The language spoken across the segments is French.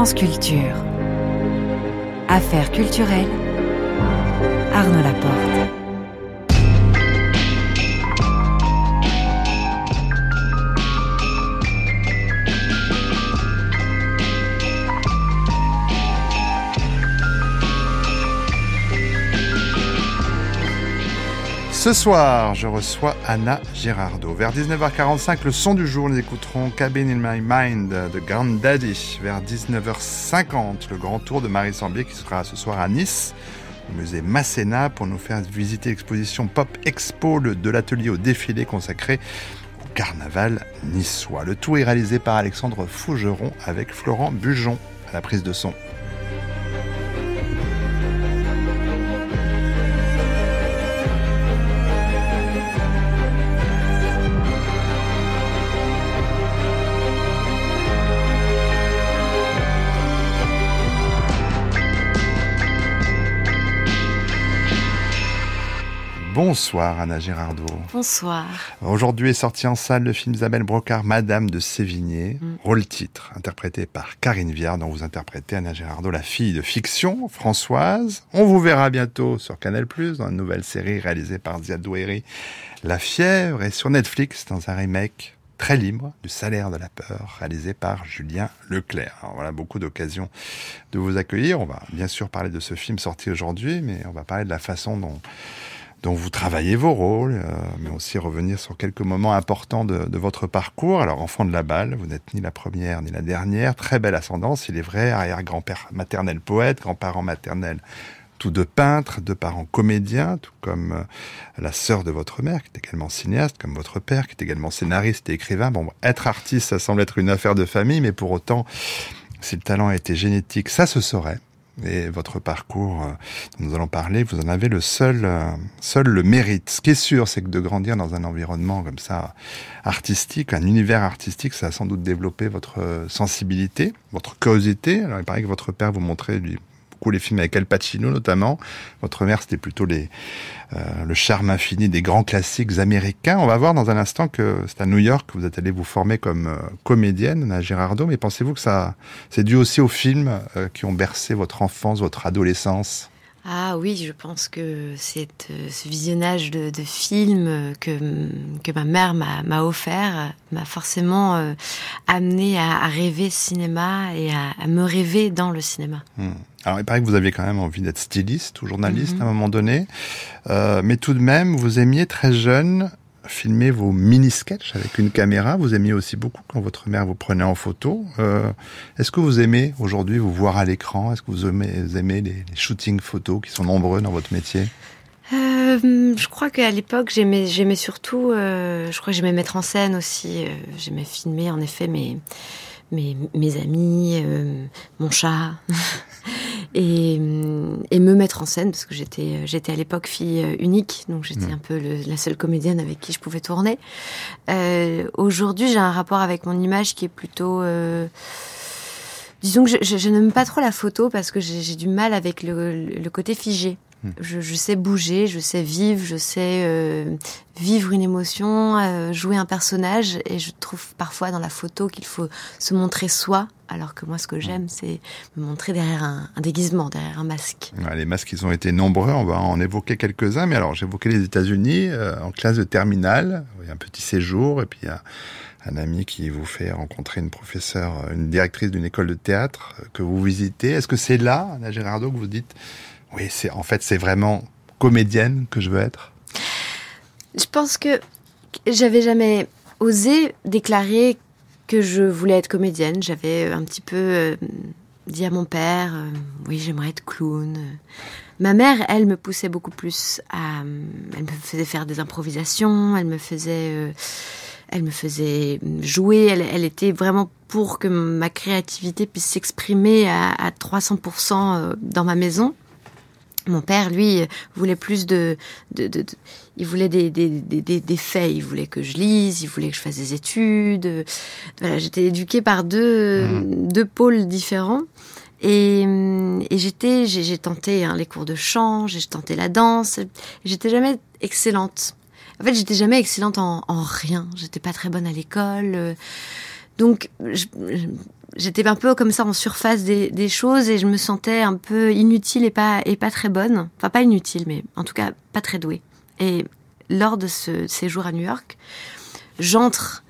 France Culture. Affaires culturelles. Arnaud Laporte. Ce soir, je reçois Anna Girardot. Vers 19h45, le son du jour, nous écouterons Cabin in My Mind de Daddy. Vers 19h50, le grand tour de Marie Sambier qui sera ce soir à Nice, au musée Masséna, pour nous faire visiter l'exposition Pop Expo de l'atelier au défilé consacré au carnaval niçois. Le tout est réalisé par Alexandre Fougeron avec Florent Bujon à la prise de son. Bonsoir Anna Girardot. Bonsoir. Aujourd'hui est sorti en salle le film Isabelle Brocard, Madame de Sévigné, mm. rôle titre, interprété par Karine Viard, dont vous interprétez Anna Girardot, la fille de fiction, Françoise. On vous verra bientôt sur Canal+, dans une nouvelle série réalisée par Ziad Douéry, La Fièvre, et sur Netflix, dans un remake très libre du salaire de la peur, réalisé par Julien Leclerc. Alors voilà, beaucoup d'occasions de vous accueillir. On va bien sûr parler de ce film sorti aujourd'hui, mais on va parler de la façon dont dont vous travaillez vos rôles, euh, mais aussi revenir sur quelques moments importants de, de, votre parcours. Alors, enfant de la balle, vous n'êtes ni la première ni la dernière. Très belle ascendance, il est vrai. Arrière-grand-père maternel poète, grand-parent maternel tous deux peintres, deux parents comédiens, tout comme euh, la sœur de votre mère, qui est également cinéaste, comme votre père, qui est également scénariste et écrivain. Bon, être artiste, ça semble être une affaire de famille, mais pour autant, si le talent était génétique, ça se saurait et votre parcours euh, dont nous allons parler, vous en avez le seul, euh, seul le mérite. Ce qui est sûr, c'est que de grandir dans un environnement comme ça artistique, un univers artistique, ça a sans doute développé votre euh, sensibilité, votre curiosité. Alors il paraît que votre père vous montrait lui les films avec Al Pacino notamment. Votre mère, c'était plutôt euh, le charme infini des grands classiques américains. On va voir dans un instant que c'est à New York que vous êtes allé vous former comme euh, comédienne, à Gérardo. Mais pensez-vous que ça, c'est dû aussi aux films euh, qui ont bercé votre enfance, votre adolescence? Ah oui, je pense que c'est ce visionnage de, de films que, que ma mère m'a offert m'a forcément amené à, rêver cinéma et à, me rêver dans le cinéma. Hmm. Alors, il paraît que vous aviez quand même envie d'être styliste ou journaliste mhm. à un moment donné, euh, mais tout de même, vous aimiez très jeune filmer vos mini-sketchs avec une caméra. Vous aimiez aussi beaucoup quand votre mère vous prenait en photo. Euh, Est-ce que vous aimez aujourd'hui vous voir à l'écran? Est-ce que vous aimez, les, shootings photos qui sont nombreux dans votre métier? Euh, je crois qu'à l'époque, j'aimais, surtout, euh, je crois que j'aimais mettre en scène aussi. J'aimais filmer, en effet, mes, mes, amis, mon chat. et, et, me mettre en scène parce que j'étais j'étais à l'époque fille unique donc j'étais mmh. un peu la seule comédienne avec qui je pouvais tourner euh, aujourd'hui j'ai un rapport avec mon image qui est plutôt euh, disons que je, je, je n'aime pas trop la photo parce que j'ai du mal avec le, le côté figé Hmm. Je, je, sais bouger, je sais vivre, je sais euh, vivre une émotion, euh, jouer un personnage. Et je trouve parfois dans la photo qu'il faut se montrer soi, alors que moi, ce que j'aime, c'est me montrer derrière un, un, déguisement, derrière un masque. les masques, ils ont été nombreux. On va en évoquer quelques-uns. Mais alors, j'évoquais les États-Unis euh, en classe de terminale. Il y a un petit séjour et puis il y a un ami qui vous fait rencontrer une professeure, une directrice d'une école de théâtre que vous visitez. Est-ce que c'est là, Anna Gérardo, que vous dites oui, c'est en fait c'est vraiment comédienne que je veux être? Je pense que j'avais jamais osé déclarer que je voulais être comédienne. J'avais un petit peu euh, dit à mon père, euh, oui, j'aimerais être clown. Ma mère, elle, me poussait beaucoup plus à, elle me faisait faire des improvisations, elle me faisait, euh, elle me faisait jouer. Elle, elle, était vraiment pour que ma créativité puisse s'exprimer à, à 300% dans ma maison. Mon père, lui, voulait plus de, de, de, de il voulait des, des, des, des, faits. Il voulait que je lise, il voulait que je fasse des études. Voilà, j'étais éduquée par deux, mmh. deux pôles différents. Et, et j'étais, j'ai tenté hein, les cours de chant, j'ai tenté la danse. J'étais jamais excellente. En fait, j'étais jamais excellente en, en rien. J'étais pas très bonne à l'école. Donc, j'étais un peu comme ça en surface des, choses et je me sentais un peu inutile et pas, et pas très bonne. Enfin, pas inutile, mais en tout cas pas très douée. Et lors de ce séjour à New York, j'entre,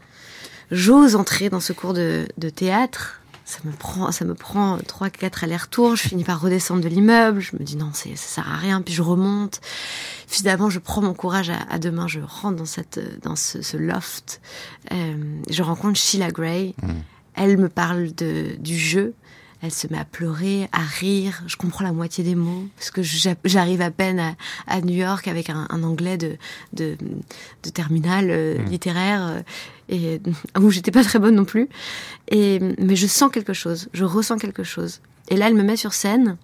j'ose entrer dans ce cours de, de théâtre ça me prend, ça me prend trois, quatre allers-retours. Je finis par redescendre de l'immeuble. Je me dis non, ça sert à rien. Puis je remonte. Finalement, je prends mon courage à, deux mains. Je rentre dans cette, dans ce, loft. Euh, je rencontre Sheila Gray. Mmh. Elle me parle de, du jeu. Elle se met à pleurer, à rire. Je comprends la moitié des mots parce que j'arrive à peine à, New York avec un, anglais de, de, de terminale euh, mmh. littéraire euh, et où j'étais pas très bonne non plus. Et mais je sens quelque chose, je ressens quelque chose. Et là, elle me met sur scène.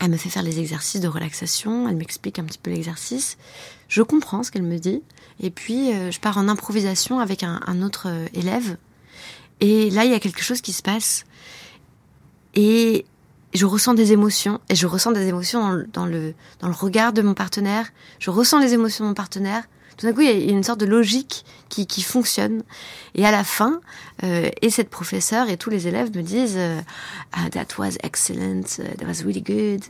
Elle me fait faire les exercices de relaxation. Elle m'explique un petit peu l'exercice. Je comprends ce qu'elle me dit. Et puis, euh, je pars en improvisation avec un, un autre élève. Et là, il y a quelque chose qui se passe et je ressens des émotions, et je ressens des émotions dans le, dans le, regard de mon partenaire, je ressens les émotions de mon partenaire. Tout d'un coup, il y a une sorte de logique qui, qui fonctionne. Et à la fin, euh, et cette professeure et tous les élèves me disent euh, ah, That was excellent, uh, that was really good.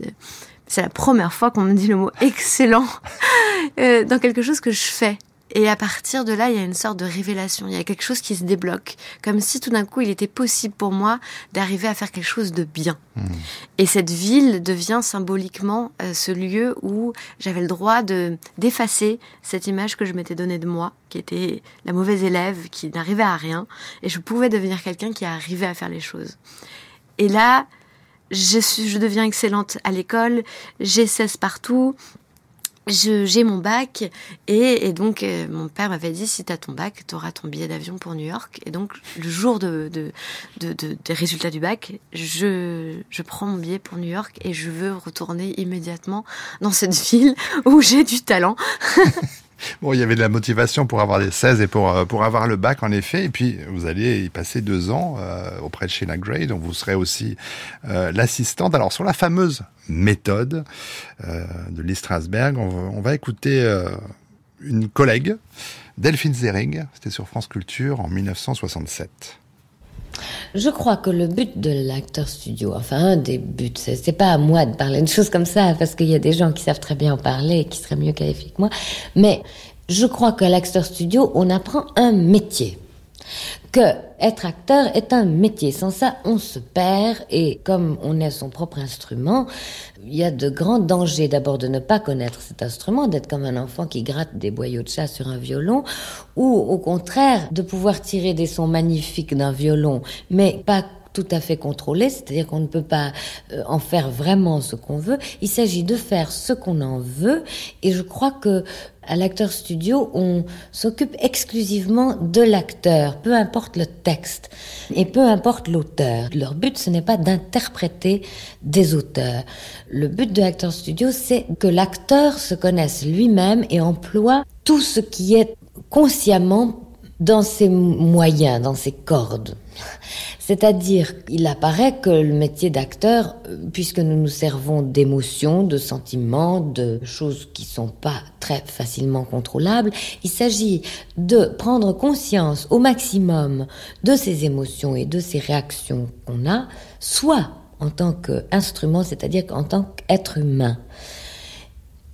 C'est la première fois qu'on me dit le mot excellent euh, dans quelque chose que je fais. Et à partir de là, il y a une sorte de révélation, il y a quelque chose qui se débloque, comme si tout d'un coup, il était possible pour moi d'arriver à faire quelque chose de bien. Hmm. Et cette ville devient symboliquement euh, ce lieu où j'avais le droit de d'effacer cette image que je m'étais donnée de moi, qui était la mauvaise élève, qui n'arrivait à rien, et je pouvais devenir quelqu'un qui arrivait à faire les choses. Et là, je, suis, je deviens excellente à l'école, j'ai 16 partout, j'ai mon bac et, donc euh, mon père m'avait dit si tu as ton bac, tu auras ton billet d'avion pour New York. Et donc le jour de, de, de, des résultats du bac, je, je prends mon billet pour New York et je veux retourner immédiatement dans cette ville où j'ai du talent. Bon, il y avait de la motivation pour avoir des 16 et pour, euh, pour avoir le bac, en effet. Et puis, vous allez y passer deux ans euh, auprès de Sheila Gray, vous serez aussi euh, l'assistante. Alors, sur la fameuse méthode de Lee Strasberg, on, va écouter une collègue, Delphine Zering, c'était sur France Culture en 1967. Je crois que le but de l'acteur studio, enfin un des buts, c'est pas à moi de parler de choses comme ça, parce qu'il y a des gens qui savent très bien en parler et qui seraient mieux qualifiés que moi, mais je crois qu'à l'acteur studio, on apprend un métier que être acteur est un métier. Sans ça, on se perd et comme on est son propre instrument, il y a de grands dangers d'abord de ne pas connaître cet instrument, d'être comme un enfant qui gratte des boyaux de chat sur un violon, ou au contraire de pouvoir tirer des sons magnifiques d'un violon, mais pas tout à fait contrôlé, c'est-à-dire qu'on ne peut pas euh, en faire vraiment ce qu'on veut. Il s'agit de faire ce qu'on en veut, et je crois que à l'acteur studio, on s'occupe exclusivement de l'acteur, peu importe le texte et peu importe l'auteur. Leur but, ce n'est pas d'interpréter des auteurs. Le but de l'acteur studio, c'est que l'acteur se connaisse lui-même et emploie tout ce qui est consciemment dans ses moyens, dans ses cordes. C'est-à-dire qu'il apparaît que le métier d'acteur, euh, puisque nous nous servons d'émotions, de sentiments, de choses qui sont pas très facilement contrôlables, il s'agit de prendre conscience au maximum de ces émotions et de ces réactions qu'on a, soit en tant qu'instrument, c'est-à-dire en tant qu'être humain.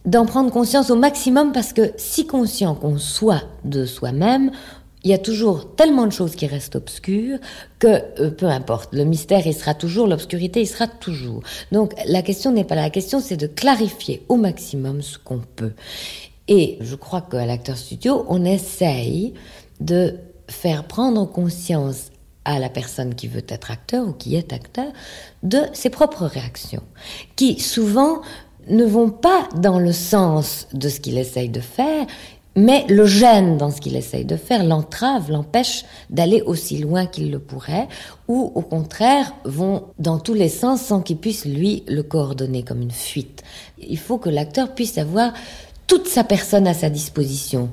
D'en prendre conscience au maximum parce que si conscient qu'on soit de soi-même, il y a toujours tellement de choses qui restent obscures que euh, peu importe, le mystère il sera toujours, l'obscurité il sera toujours. Donc la question n'est pas là, la question c'est de clarifier au maximum ce qu'on peut. Et je crois qu'à l'acteur studio, on essaye de faire prendre conscience à la personne qui veut être acteur ou qui est acteur de ses propres réactions, qui souvent ne vont pas dans le sens de ce qu'il essaye de faire, mais le gêne dans ce qu'il essaye de faire, l'entrave, l'empêche d'aller aussi loin qu'il le pourrait, ou au contraire vont dans tous les sens sans qu'il puisse lui le coordonner comme une fuite. Il faut que l'acteur puisse avoir toute sa personne à sa disposition.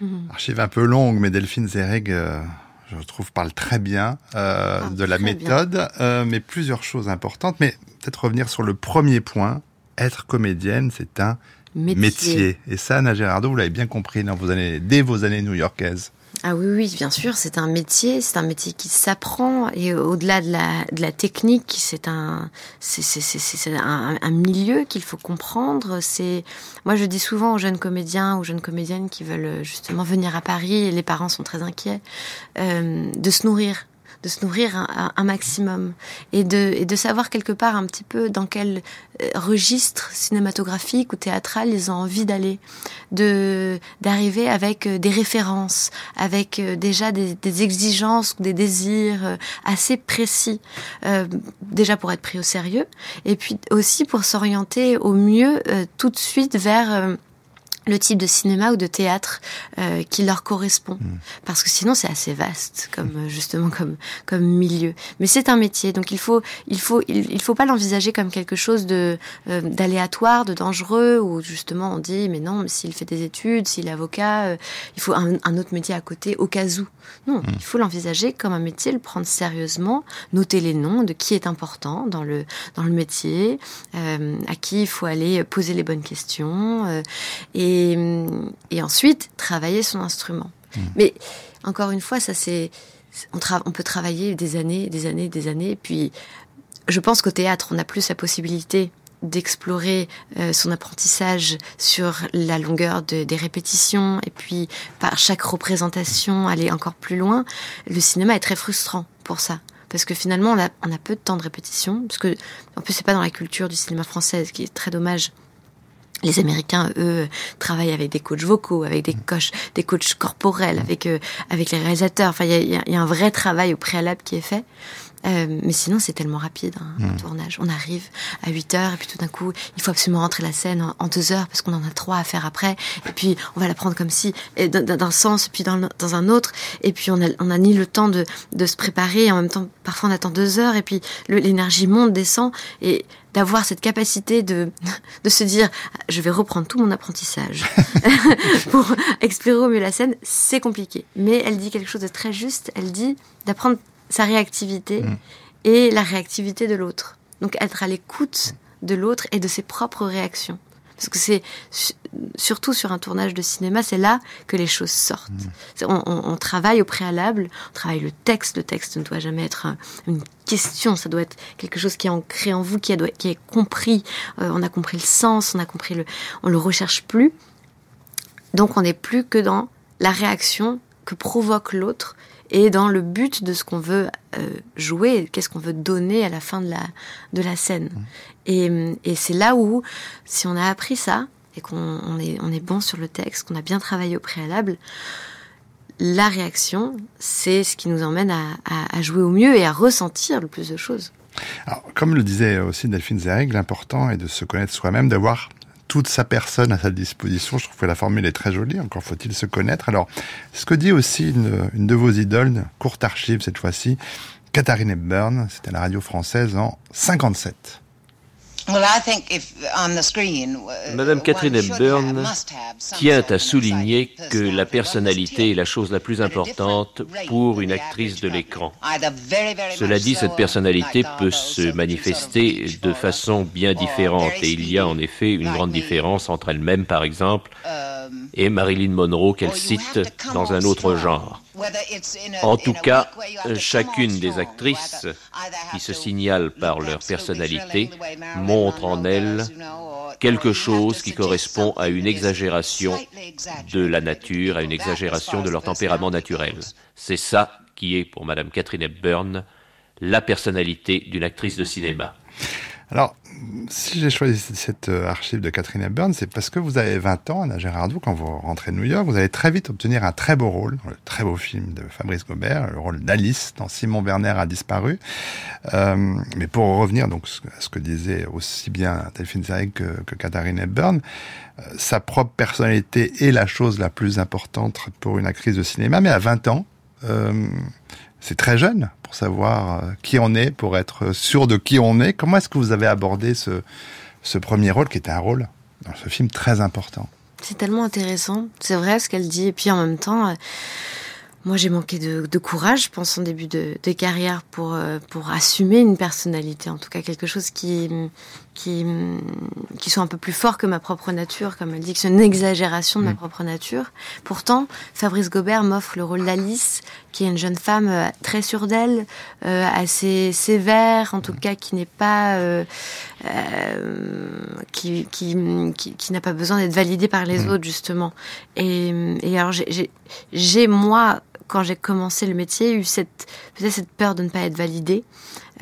Mhm. Archive un peu longue, mais Delphine Zereg, euh, je trouve, parle très bien euh, ah, de la méthode, euh, mais plusieurs choses importantes. Mais peut-être revenir sur le premier point. Être comédienne, c'est un métier. Et ça, Anna Gérardo, vous l'avez bien compris dans vos années, dès vos années new-yorkaises. Ah oui, oui, bien sûr, c'est un métier, c'est un métier qui s'apprend et au-delà de la, de la technique, c'est un, c'est un, un, milieu qu'il faut comprendre. C'est, moi, je dis souvent aux jeunes comédiens, aux jeunes comédiennes qui veulent justement venir à Paris, et les parents sont très inquiets, euh, de se nourrir de se nourrir un, maximum. Et de, et de savoir quelque part un petit peu dans quel euh, registre cinématographique ou théâtral ils ont envie d'aller, de d'arriver avec euh, des références, avec euh, déjà des, exigences ou des désirs assez précis, déjà pour être pris au sérieux, et puis aussi pour s'orienter au mieux tout de suite vers le type de cinéma ou de théâtre euh, qui leur correspond mm. parce que sinon c'est assez vaste comme mm. justement comme comme milieu mais c'est un métier donc il faut il faut il, il faut pas l'envisager comme quelque chose de euh, d'aléatoire de dangereux ou justement on dit mais non s'il fait des études s'il est avocat euh, il faut un, un, autre métier à côté au cas où non mm. il faut l'envisager comme un métier le prendre sérieusement noter les noms de qui est important dans le dans le métier euh, à qui il faut aller poser les bonnes questions euh, et et, ensuite travailler son instrument. Mmh. Mais encore une fois, ça c'est on, on, peut travailler des années, des années, des années. Et puis, je pense qu'au théâtre, on a plus la possibilité d'explorer euh, son apprentissage sur la longueur de, des répétitions et puis par chaque représentation aller encore plus loin. Le cinéma est très frustrant pour ça parce que finalement on a, on a peu de temps de répétition parce que en plus c'est pas dans la culture du cinéma français ce qui est très dommage les Américains, eux, travaillent avec des coachs vocaux, avec des coachs, des coachs corporels, avec euh, avec les réalisateurs. Enfin, il y a, y a, un vrai travail au préalable qui est fait. Euh, mais sinon, c'est tellement rapide, hein, mmh. un tournage. On arrive à 8 heures et puis tout d'un coup, il faut absolument rentrer la scène en, en 2 heures parce qu'on en a trois à faire après. Et puis, on va la prendre comme si, d'un sens, puis dans, dans, un autre. Et puis, on a, on a ni le temps de, de se préparer. Et en même temps, parfois, on attend 2 heures et puis l'énergie monte, descend. Et d'avoir cette capacité de, de se dire je vais reprendre tout mon apprentissage pour explorer au mieux la scène, c'est compliqué. Mais elle dit quelque chose de très juste, elle dit d'apprendre sa réactivité mmh. et la réactivité de l'autre. Donc être à l'écoute de l'autre et de ses propres réactions. Parce que c'est surtout sur un tournage de cinéma, c'est là que les choses sortent. Mmh. On, on, on, travaille au préalable, on travaille le texte. Le texte ne doit jamais être un, une question, ça doit être quelque chose qui est ancré en vous, qui, a, qui est compris. Euh, on a compris le sens, on a compris le, on le recherche plus. Donc on n'est plus que dans la réaction que provoque l'autre et dans le but de ce qu'on veut euh, jouer, qu'est-ce qu'on veut donner à la fin de la, de la scène. Mmh. Et, et c'est là où, si on a appris ça, et qu'on on est, on est bon sur le texte, qu'on a bien travaillé au préalable, la réaction, c'est ce qui nous emmène à, jouer au mieux et à ressentir le plus de choses. Comme le disait aussi Delphine Zereg, l'important est de se connaître soi-même, d'avoir toute sa personne à sa disposition. Je trouve que la formule est très jolie, encore faut-il se connaître. Alors, ce que dit aussi une, de vos idoles, courte archive cette fois-ci, Katharine Hepburn, c'était la radio française en 57. Madame Catherine Hepburn tient à souligner que la personnalité est la chose la plus importante pour une actrice de l'écran. Cela dit, cette personnalité peut se manifester de façon bien différente. Et il y a en effet une grande différence entre elle-même, par exemple, et Marilyn Monroe qu'elle cite dans un autre genre. En tout cas, chacune des actrices qui se signalent par leur personnalité montre en elles quelque chose qui correspond à une exagération de la nature, à une exagération de leur tempérament naturel. C'est ça qui est, pour Madame Catherine Hepburn, la personnalité d'une actrice de cinéma. Alors, si j'ai choisi cette euh, archive de Catherine Hepburn, c'est parce que vous avez 20 ans, Anna Gérardou, quand vous rentrez de New York, vous allez très vite obtenir un très beau rôle, le très beau film de Fabrice Gobert, le rôle d'Alice dans Simon Werner a disparu. Euh, mais pour revenir donc à ce que disait aussi bien Delphine Zereg que, Catherine Hepburn, euh, sa propre personnalité est la chose la plus importante pour une actrice de cinéma, mais à 20 ans, c'est très jeune pour savoir euh, qui on est, pour être sûr de qui on est. Comment est-ce que vous avez abordé ce, ce premier rôle qui était un rôle dans ce film très important? C'est tellement intéressant, c'est vrai ce qu'elle dit. Et puis en même temps, euh, moi j'ai manqué de, courage, je pense, en début de, de carrière pour, euh, pour assumer une personnalité, en tout cas quelque chose qui, qui, qui sont un peu plus forts que ma propre nature, comme elle dit, que c'est une exagération de ma mm. propre nature. Pourtant, Fabrice Gobert m'offre le rôle d'Alice, qui est une jeune femme euh, très sûre d'elle, euh, assez sévère, en tout cas qui n'est pas, euh, qui, qui, qui, n'a pas besoin d'être validée par les mm. autres justement. Et, et alors j'ai moi quand j'ai commencé le métier, eu cette peut-être cette peur de ne pas être validée.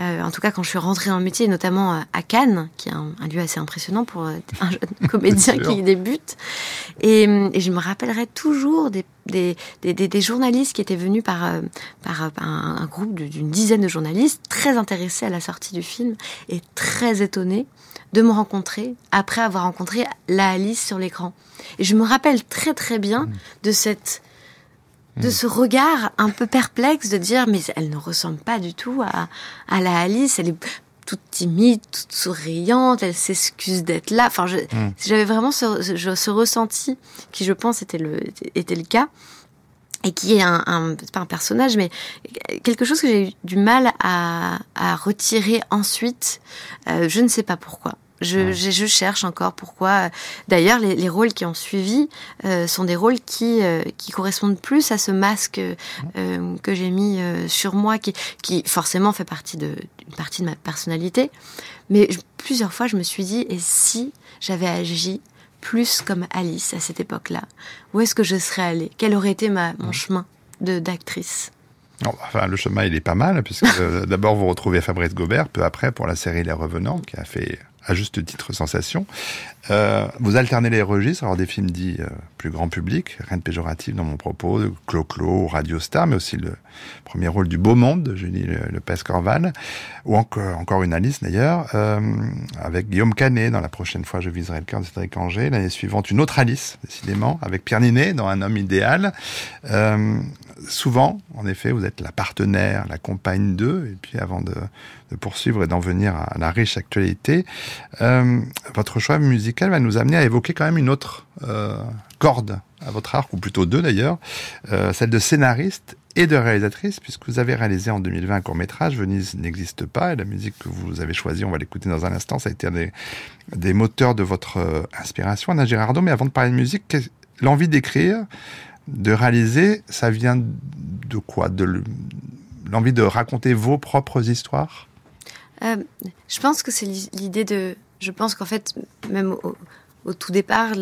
Euh, en tout cas, quand je suis rentrée dans le métier, notamment euh, à Cannes, qui est un, lieu assez impressionnant pour euh, un jeune comédien qui débute. Et, et, je me rappellerai toujours des, des, des, des, journalistes qui étaient venus par, par, un, un, groupe d'une dizaine de journalistes, très intéressés à la sortie du film et très étonnés de me rencontrer après avoir rencontré la Alice sur l'écran. Et je me rappelle très très bien mmh. de cette de ce regard un peu perplexe de dire mais elle ne ressemble pas du tout à, à la Alice, elle est toute timide, toute souriante, elle s'excuse d'être là. Enfin, hmm. j'avais vraiment ce, ce, ressenti qui, je pense, était le, était le cas et qui est un, un pas un personnage, mais quelque chose que j'ai eu du mal à, à retirer ensuite. Euh, je ne sais pas pourquoi. Je, je, cherche encore pourquoi. D'ailleurs, les, les, rôles qui ont suivi euh, sont des rôles qui, euh, qui correspondent plus à ce masque euh, que j'ai mis sur moi, qui, qui forcément fait partie de une partie de ma personnalité. Mais plusieurs fois, je me suis dit, et si j'avais agi plus comme Alice à cette époque-là Où est-ce que je serais allée? Quel aurait été ma, mon chemin de d'actrice? Enfin, le chemin, il est pas mal, puisque d'abord, vous retrouvez Fabrice Gobert, peu après, pour la série Les Revenants, qui a fait à juste titre sensation. Euh, vous alternez les registres, alors des films dits euh, plus grand public, rien de péjoratif dans mon propos, de Clo-Clo, Radio Star, mais aussi le premier rôle du Beau Monde de Julie Lepes-Corval, ou encore, encore une Alice d'ailleurs, euh, avec Guillaume Canet dans La prochaine fois je viserai le cœur de Cédric Angers, l'année suivante une autre Alice, décidément, avec Pierre Ninet dans Un homme idéal. Souvent, en effet, vous êtes la partenaire, la compagne d'eux, et puis avant de, poursuivre et d'en venir à la riche actualité, euh, votre choix musical va nous amener à évoquer quand même une autre euh, corde à votre arc, ou plutôt deux d'ailleurs, euh, celle de scénariste et de réalisatrice, puisque vous avez réalisé en 2020 un court-métrage, Venise n'existe pas, et la musique que vous avez choisie, on va l'écouter dans un instant, ça a été un des, moteurs de votre inspiration, Anna Girardot, mais avant de parler de musique, l'envie d'écrire, de réaliser, ça vient de quoi? De l'envie de raconter vos propres histoires? Euh, je pense que c'est l'idée de. Je pense qu'en fait, même au, tout départ,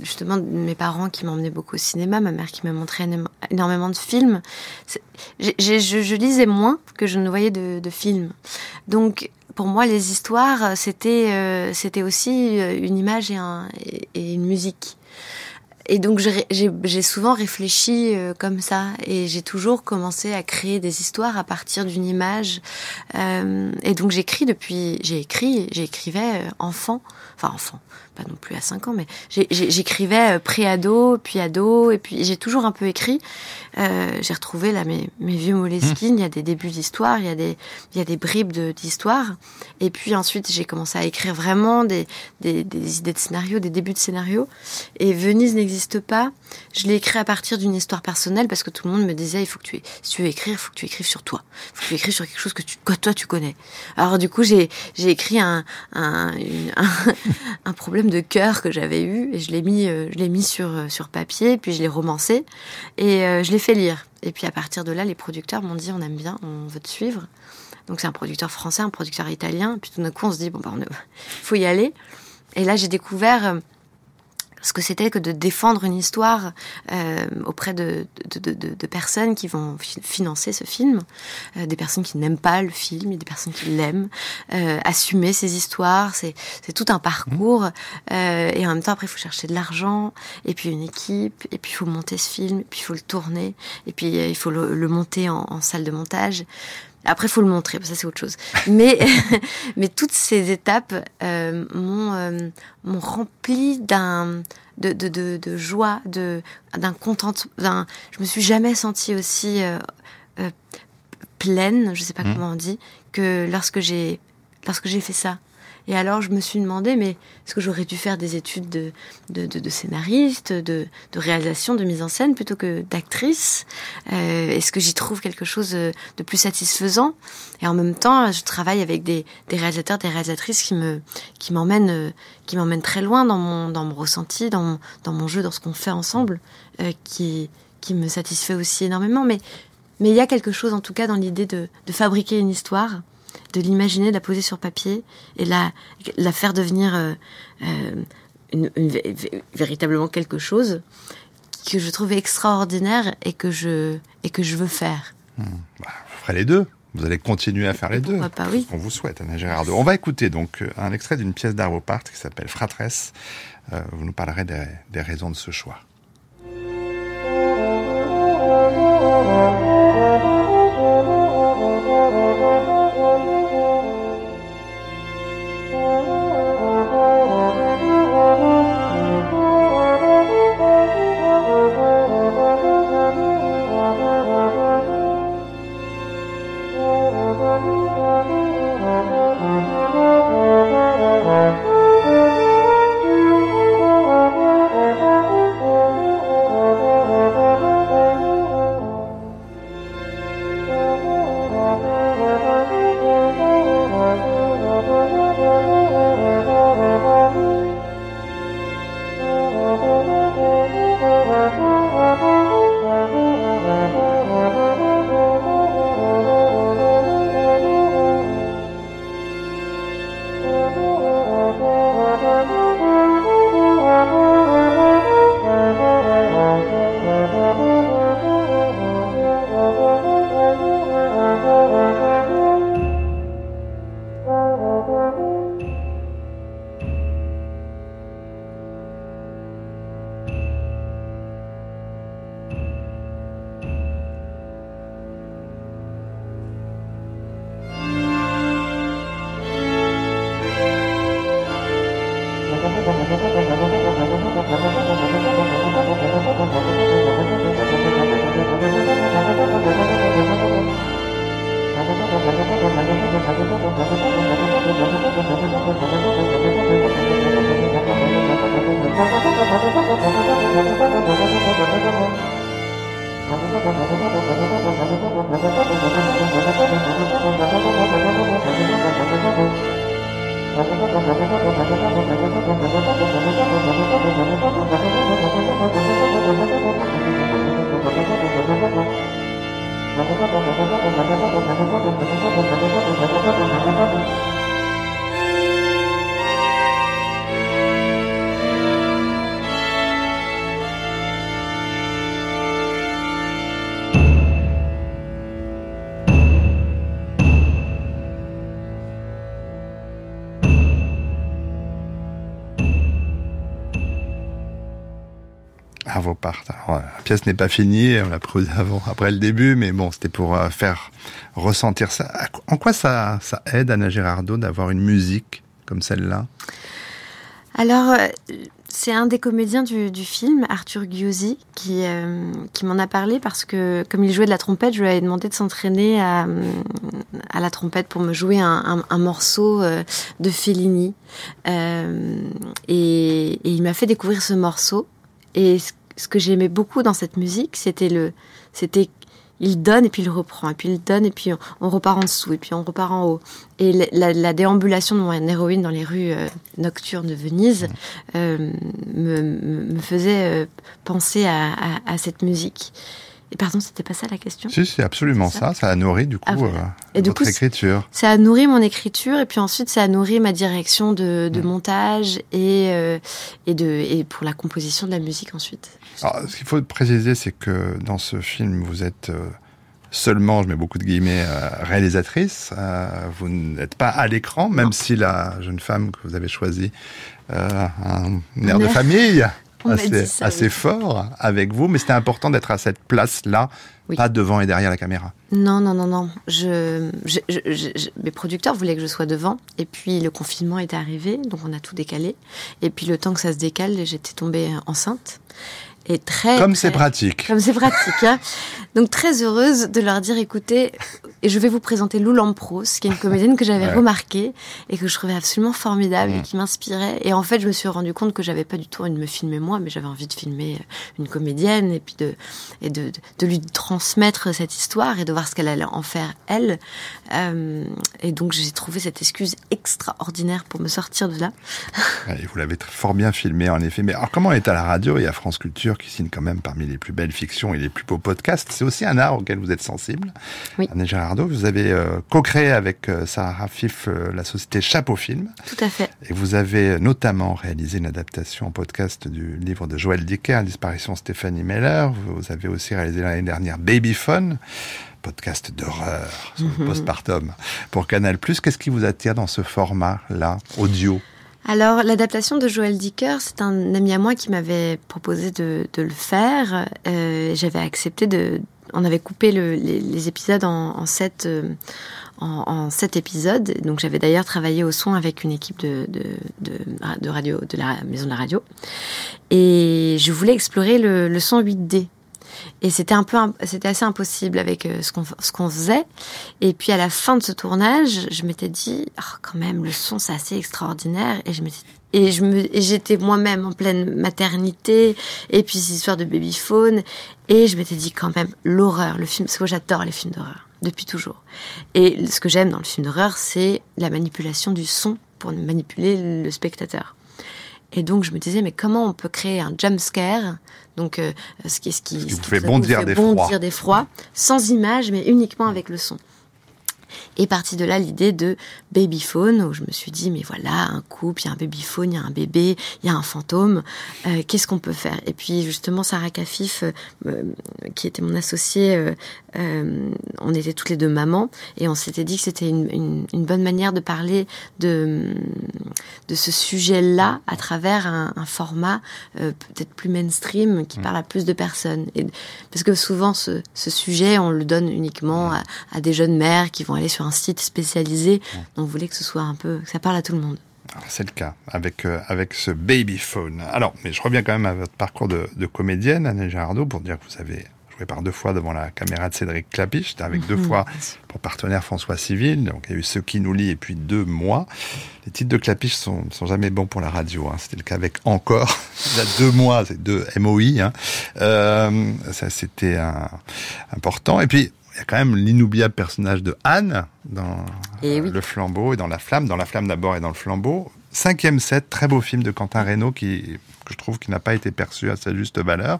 justement, mes parents qui m'emmenaient beaucoup au cinéma, ma mère qui m'a montré énormément de films, je, lisais moins que je ne voyais de, films. Donc, pour moi, les histoires, c'était euh, aussi euh, une image et une musique et donc j'ai souvent réfléchi euh, comme ça et j'ai toujours commencé à créer des histoires à partir d'une image. Euh, et donc j'écris depuis, j'ai écrit, j'écrivais euh, enfant, enfin enfant, pas non plus à 5 ans, mais j'écrivais euh, pré-ado, puis ado, et puis j'ai toujours un peu écrit. Euh, j'ai retrouvé là mes, mes vieux Moleskine, il y a des débuts d'histoire, il y a des, il y a des bribes d'histoire. Et puis ensuite, j'ai commencé à écrire vraiment des, des, des, idées de scénario, des débuts de scénario. Et Venise n'existe pas. Je l'ai écrit à partir d'une histoire personnelle parce que tout le monde me disait, il faut que tu, si tu veux écrire, il faut que tu écrives sur toi. Il faut que tu écrives sur quelque chose que, toi tu connais. Alors du coup, j'ai écrit un, un, problème de cœur que j'avais eu et je l'ai mis, euh, je mis sur, euh, sur papier, puis je l'ai romancé et euh, je l'ai fait lire. Et puis à partir de là, les producteurs m'ont dit on aime bien, on veut te suivre. Donc c'est un producteur français, un producteur italien. Puis tout d'un coup, on se dit bon bah, faut y aller. Et là, j'ai découvert ce que c'était que de défendre une histoire euh, auprès de, de, de, de, personnes qui vont financer ce film, euh, des personnes qui n'aiment pas le film et des personnes qui l'aiment, euh, assumer ces histoires, c'est tout un parcours, euh, et en même temps après il faut chercher de l'argent, et puis une équipe, et puis il faut monter ce film, et puis il faut le tourner, et puis il faut le, le monter en, en, salle de montage. Après, il faut le montrer, ça c'est autre chose. Mais, mais toutes ces étapes euh, m'ont euh, rempli d'un de, de, de, de, joie, de d'un contentement. D'un, je me suis jamais sentie aussi euh, euh pleine, je sais pas mmh. comment on dit, que lorsque j'ai lorsque j'ai fait ça. Et alors je me suis demandé, mais est-ce que j'aurais dû faire des études de, de, de, scénariste, de, de, réalisation, de mise en scène plutôt que d'actrice? Euh, Est-ce que j'y trouve quelque chose de plus satisfaisant? Et en même temps, je travaille avec des, des réalisateurs, des réalisatrices qui me qui m'emmènent qui très loin dans mon dans ressenti, dans mon, dans mon jeu, dans ce qu'on fait ensemble, euh, qui qui me satisfait aussi énormément. Mais mais il y a quelque chose en tout cas dans l'idée de, de fabriquer une histoire de l'imaginer, de la poser sur papier et la, la faire devenir euh, euh, une, véritablement quelque chose que je trouve extraordinaire et que je, et que je veux faire. Hmm. Bah, vous ferez les deux. Vous allez continuer à faire les deux. Pas, oui. On vous souhaite, Anna Gérardo. On va écouter donc euh, un extrait d'une pièce d'Arvo Part qui s'appelle Fratresse. vous nous parlerez des, des raisons de ce choix. Pièce n'est pas finie, on l'a pris avant, après le début, mais bon, c'était pour euh, faire ressentir ça. En quoi ça, ça aide Anna Girardot d'avoir une musique comme celle-là? Alors, euh, c'est un des comédiens du, film, Arthur Giusi, qui, euh, qui m'en a parlé parce que, comme il jouait de la trompette, je lui avais demandé de s'entraîner à, à, la trompette pour me jouer un, un, morceau de Fellini. et, et, il m'a fait découvrir ce morceau. Et ce ce que j'aimais beaucoup dans cette musique, c'était le, c'était il donne et puis il reprend, et puis il donne et puis on, repart en dessous, et puis on repart en haut. Et la, déambulation de mon héroïne dans les rues euh, nocturnes de Venise euh, me, faisait euh, penser à, cette musique. Et pardon, c'était pas ça la question? Si, c'est absolument ça. ça. a nourri du coup ah, et votre écriture. Ça a nourri mon écriture et puis ensuite ça a nourri ma direction de, montage et, et, de, et pour la composition de la musique ensuite. Alors, ce qu'il faut préciser, c'est que dans ce film, vous êtes euh, seulement, je mets beaucoup de guillemets, euh, réalisatrice. Euh, vous n'êtes pas à l'écran, même si la jeune femme que vous avez choisie a un air de famille assez, assez fort avec vous. Mais c'était important d'être à cette place-là, pas devant et derrière la caméra. Non, non, non, non. Je, mes producteurs voulaient que je sois devant. Et puis le confinement est arrivé, donc on a tout décalé. Et puis le temps que ça se décale, j'étais tombée enceinte. Et très. Comme c'est pratique. Comme c'est pratique. Hein. Donc très heureuse de leur dire écoutez, et je vais vous présenter Lou Lampros, qui est une comédienne que j'avais remarquée et que je trouvais absolument formidable et mm. qui m'inspirait. Et en fait, je me suis rendu compte que j'avais pas du tout envie de me filmer moi, mais j'avais envie de filmer euh, une comédienne et puis de, et de, de lui transmettre cette histoire et de voir ce qu'elle allait en faire elle. Euh, et donc j'ai trouvé cette excuse extraordinaire pour me sortir de là. Et vous l'avez fort bien filmé en effet. Mais alors comment est à la radio et à France Culture qui signe quand même parmi les plus belles fictions et les plus beaux podcasts aussi un art auquel vous êtes sensible. Oui. Anne Gérardo, vous avez euh, co-créé avec euh, Sarah Rafif la société Chapeau Film. Tout à fait. Et vous avez notamment réalisé une adaptation en podcast du livre de Joël Dicker, Disparition Stéphanie Meller. Vous avez aussi réalisé l'année dernière Babyphone podcast d'horreur sur le mhm. postpartum pour Canal+. Qu'est-ce qui vous attire dans ce format-là, audio? Alors, l'adaptation de Joël Dicker, c'est un ami à moi qui m'avait proposé de, le faire. Euh, j'avais accepté de. On avait coupé les, épisodes en, sept. Euh, en, épisodes. Donc j'avais d'ailleurs travaillé au son avec une équipe de, de, radio, de la maison de la radio. Et je voulais explorer le, le son 8D. Et c'était un peu, c'était assez impossible avec euh, ce qu'on ce qu'on faisait. Et puis à la fin de ce tournage, je m'étais dit, oh, quand même, le son c'est assez extraordinaire. Et je et je me, j'étais moi-même en pleine maternité, et puis ces histoires de babyphone, et je m'étais dit quand même l'horreur, le film, parce que j'adore les films d'horreur depuis toujours. Et ce que j'aime dans le film d'horreur, c'est la manipulation du son pour manipuler le spectateur. Et donc je me disais mais comment on peut créer un jump scare donc euh, ce qui ce qui, ce qui, fait bondir, des, bondir des froids sans image mais uniquement avec le son. Et parti de là l'idée de babyphone, où je me suis dit, mais voilà, un couple, il y a un babyphone, il y a un bébé, il y a un fantôme, euh, qu'est-ce qu'on peut faire? Et puis justement, Sarah Kafif, euh, qui était mon associée, euh, on était toutes les deux mamans, et on s'était dit que c'était une, une, bonne manière de parler de, de ce sujet-là à travers un, un format peut-être plus mainstream, qui mmh. parle à plus de personnes. Et, parce que souvent, ce, ce sujet, on le donne uniquement à, à des jeunes mères qui vont aller sur un site spécialisé. Donc, on voulait que ce soit un peu, que ça parle à tout le monde. C'est le cas avec euh, avec ce babyphone. Alors, mais je reviens quand même à votre parcours de, de comédienne, Anne Girardot, pour dire que vous avez joué par deux fois devant la caméra de Cédric Clapiche, avec deux mhm. fois pour partenaire François Civil. Donc il y a eu Ce qui nous lie et puis deux mois. Les titres de Clapiche sont, sont jamais bons pour la radio. Hein. C'était le cas avec Encore. Il y a deux mois, c'est deux MOI. Hein. Euh, ça c'était important. Et puis y a quand même l'inoubliable personnage de Anne dans eh Le Flambeau et dans La Flamme, dans La Flamme d'abord et dans Le Flambeau. Cinquième set, très beau film de Quentin Reynaud qui que je trouve qui n'a pas été perçu à sa juste valeur.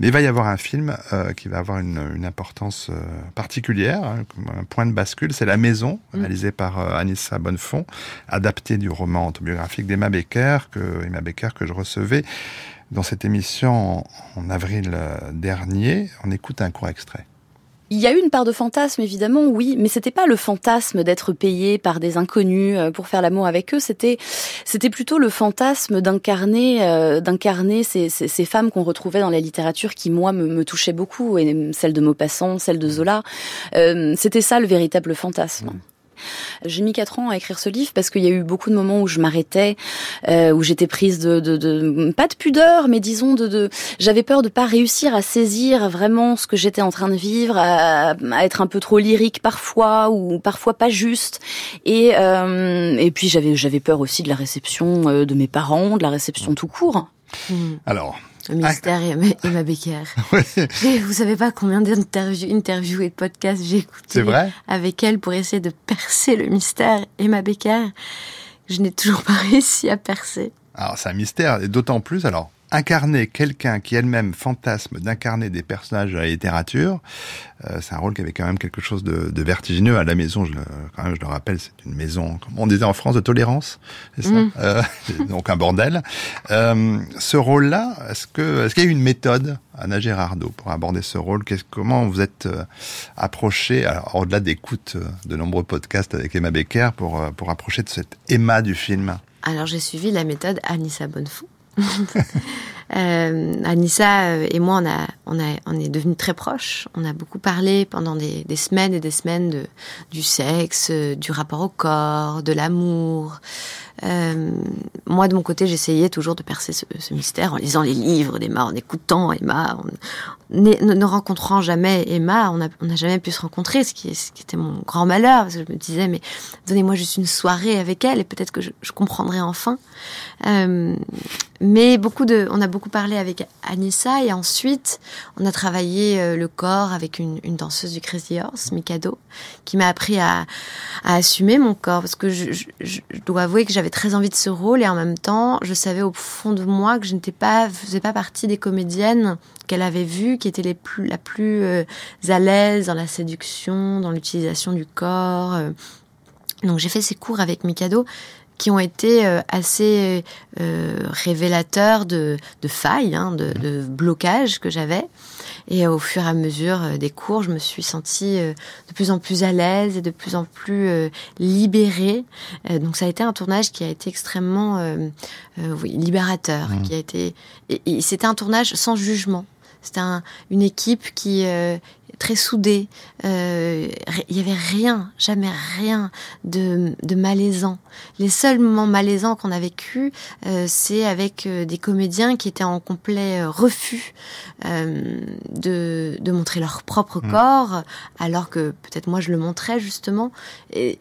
Mais il va y avoir un film euh, qui va avoir une, une importance euh, particulière, hein, un point de bascule. C'est La Maison, mm. réalisé par euh, Anissa Bonnefond, adapté du roman autobiographique d'Emma Becker, que Emma Becker que je recevais dans cette émission en avril dernier. On écoute un court extrait. Il y a eu une part de fantasme, évidemment, oui, mais c'était pas le fantasme d'être payé par des inconnus euh, pour faire l'amour avec eux. C'était, c'était plutôt le fantasme d'incarner, euh, d'incarner ces, ces, ces, femmes qu'on retrouvait dans la littérature qui, moi, me, me touchaient beaucoup, et celle de Maupassant, celle de Zola. Euh, c'était ça le véritable fantasme. J'ai mis quatre ans à écrire ce livre parce qu'il y a eu beaucoup de moments où je m'arrêtais, euh, où j'étais prise de, de, de, pas de pudeur, mais disons de, de j'avais peur de pas réussir à saisir vraiment ce que j'étais en train de vivre, à, à, être un peu trop lyrique parfois ou parfois pas juste. Et euh, et puis j'avais j'avais peur aussi de la réception euh, de mes parents, de la réception tout court. Alors, le mystère et Emma Becker. oui. Vous savez pas combien d'interviews interviews et de podcasts j'ai écouté avec elle pour essayer de percer le mystère Emma Becker. Je n'ai toujours pas réussi à percer. Alors c'est un mystère, et d'autant plus, alors incarner quelqu'un qui elle-même fantasme d'incarner des personnages de la littérature, euh, c'est un rôle qui avait quand même quelque chose de, de vertigineux. À la maison, je le, quand même, je le rappelle, c'est une maison, comme on disait en France, de tolérance, c'est ça mm. euh, Donc un bordel. Euh, ce rôle-là, est-ce que est-ce qu'il y a eu une méthode, Anna Gérardo, pour aborder ce rôle? Comment vous êtes euh, approché, au-delà d'écoute de nombreux podcasts avec Emma Becker, pour, pour approcher de cette Emma du film? Alors j'ai suivi la méthode Anissa Bonnefou euh, Anissa euh, et moi, on, a, on, a, on est devenus très proches. On a beaucoup parlé pendant des, des semaines et des semaines de, du sexe, euh, du rapport au corps, de l'amour, Euh, moi, de mon côté, j'essayais toujours de percer ce, mystère en lisant les livres d'Emma, en écoutant Emma, ne, rencontrant jamais Emma, on n'a jamais pu se rencontrer, ce qui, était mon grand malheur, parce que je me disais, mais donnez-moi juste une soirée avec elle et peut-être que je, comprendrai enfin. Euh, mais beaucoup de, on a beaucoup parlé avec Anissa et ensuite on a travaillé euh, le corps avec une, danseuse du Crazy Horse, Mikado, qui m'a appris à, assumer mon corps parce que je dois avouer que j'avais très envie de ce rôle et en même temps je savais au fond de moi que je n'étais pas, faisais pas partie des comédiennes qu'elle avait vues qui étaient les plus, la plus euh, à l'aise dans la séduction, dans l'utilisation du corps. Euh. Donc j'ai fait ces cours avec Mikado qui ont été euh, assez révélateurs de, failles, hein, de blocages que j'avais. Et au fur et à mesure euh, des cours, je me suis sentie euh, de plus en plus à l'aise et de plus en plus euh, libérée. donc ça a été un tournage qui a été extrêmement oui, libérateur, mmh. qui a été et, et c'était un tournage sans jugement. C'était un, une équipe qui euh, très soudée. Euh, il y avait rien, jamais rien de, de malaisant. Les seuls moments malaisants qu'on a vécu, euh, c'est avec euh, des comédiens qui étaient en complet refus euh, de, de montrer leur propre mmh. corps, alors que peut-être moi je le montrais justement. Et,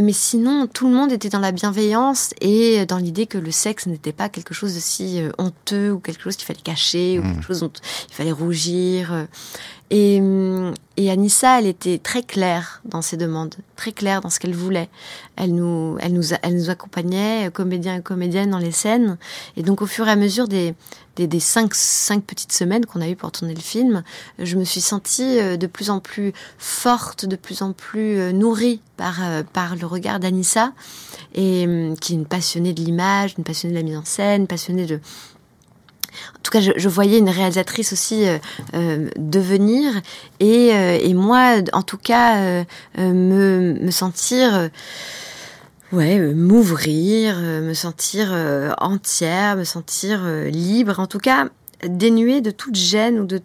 mais sinon, tout le monde était dans la bienveillance et dans l'idée que le sexe n'était pas quelque chose de si euh, honteux ou quelque chose qu'il fallait cacher ou quelque chose dont il fallait rougir. Euh. Et, mm, et Anissa, elle était très claire dans ses demandes, très claire dans ce qu'elle voulait. Elle nous, elle nous, elle nous accompagnait, comédiens et comédiennes, dans les scènes. Et donc, au fur et à mesure des, des, des cinq, cinq petites semaines qu'on a eues pour tourner le film, je me suis sentie euh, de plus en plus forte, de plus en plus euh, nourrie par, euh, par le regard d'Anissa, et mm, qui est une passionnée de l'image, une passionnée de la mise en scène, passionnée de en tout cas, je, voyais une réalisatrice aussi devenir et, et, moi, en tout cas, me, me, sentir, ouais, m'ouvrir, me sentir entière, me sentir libre, en tout cas dénuée de toute gêne ou de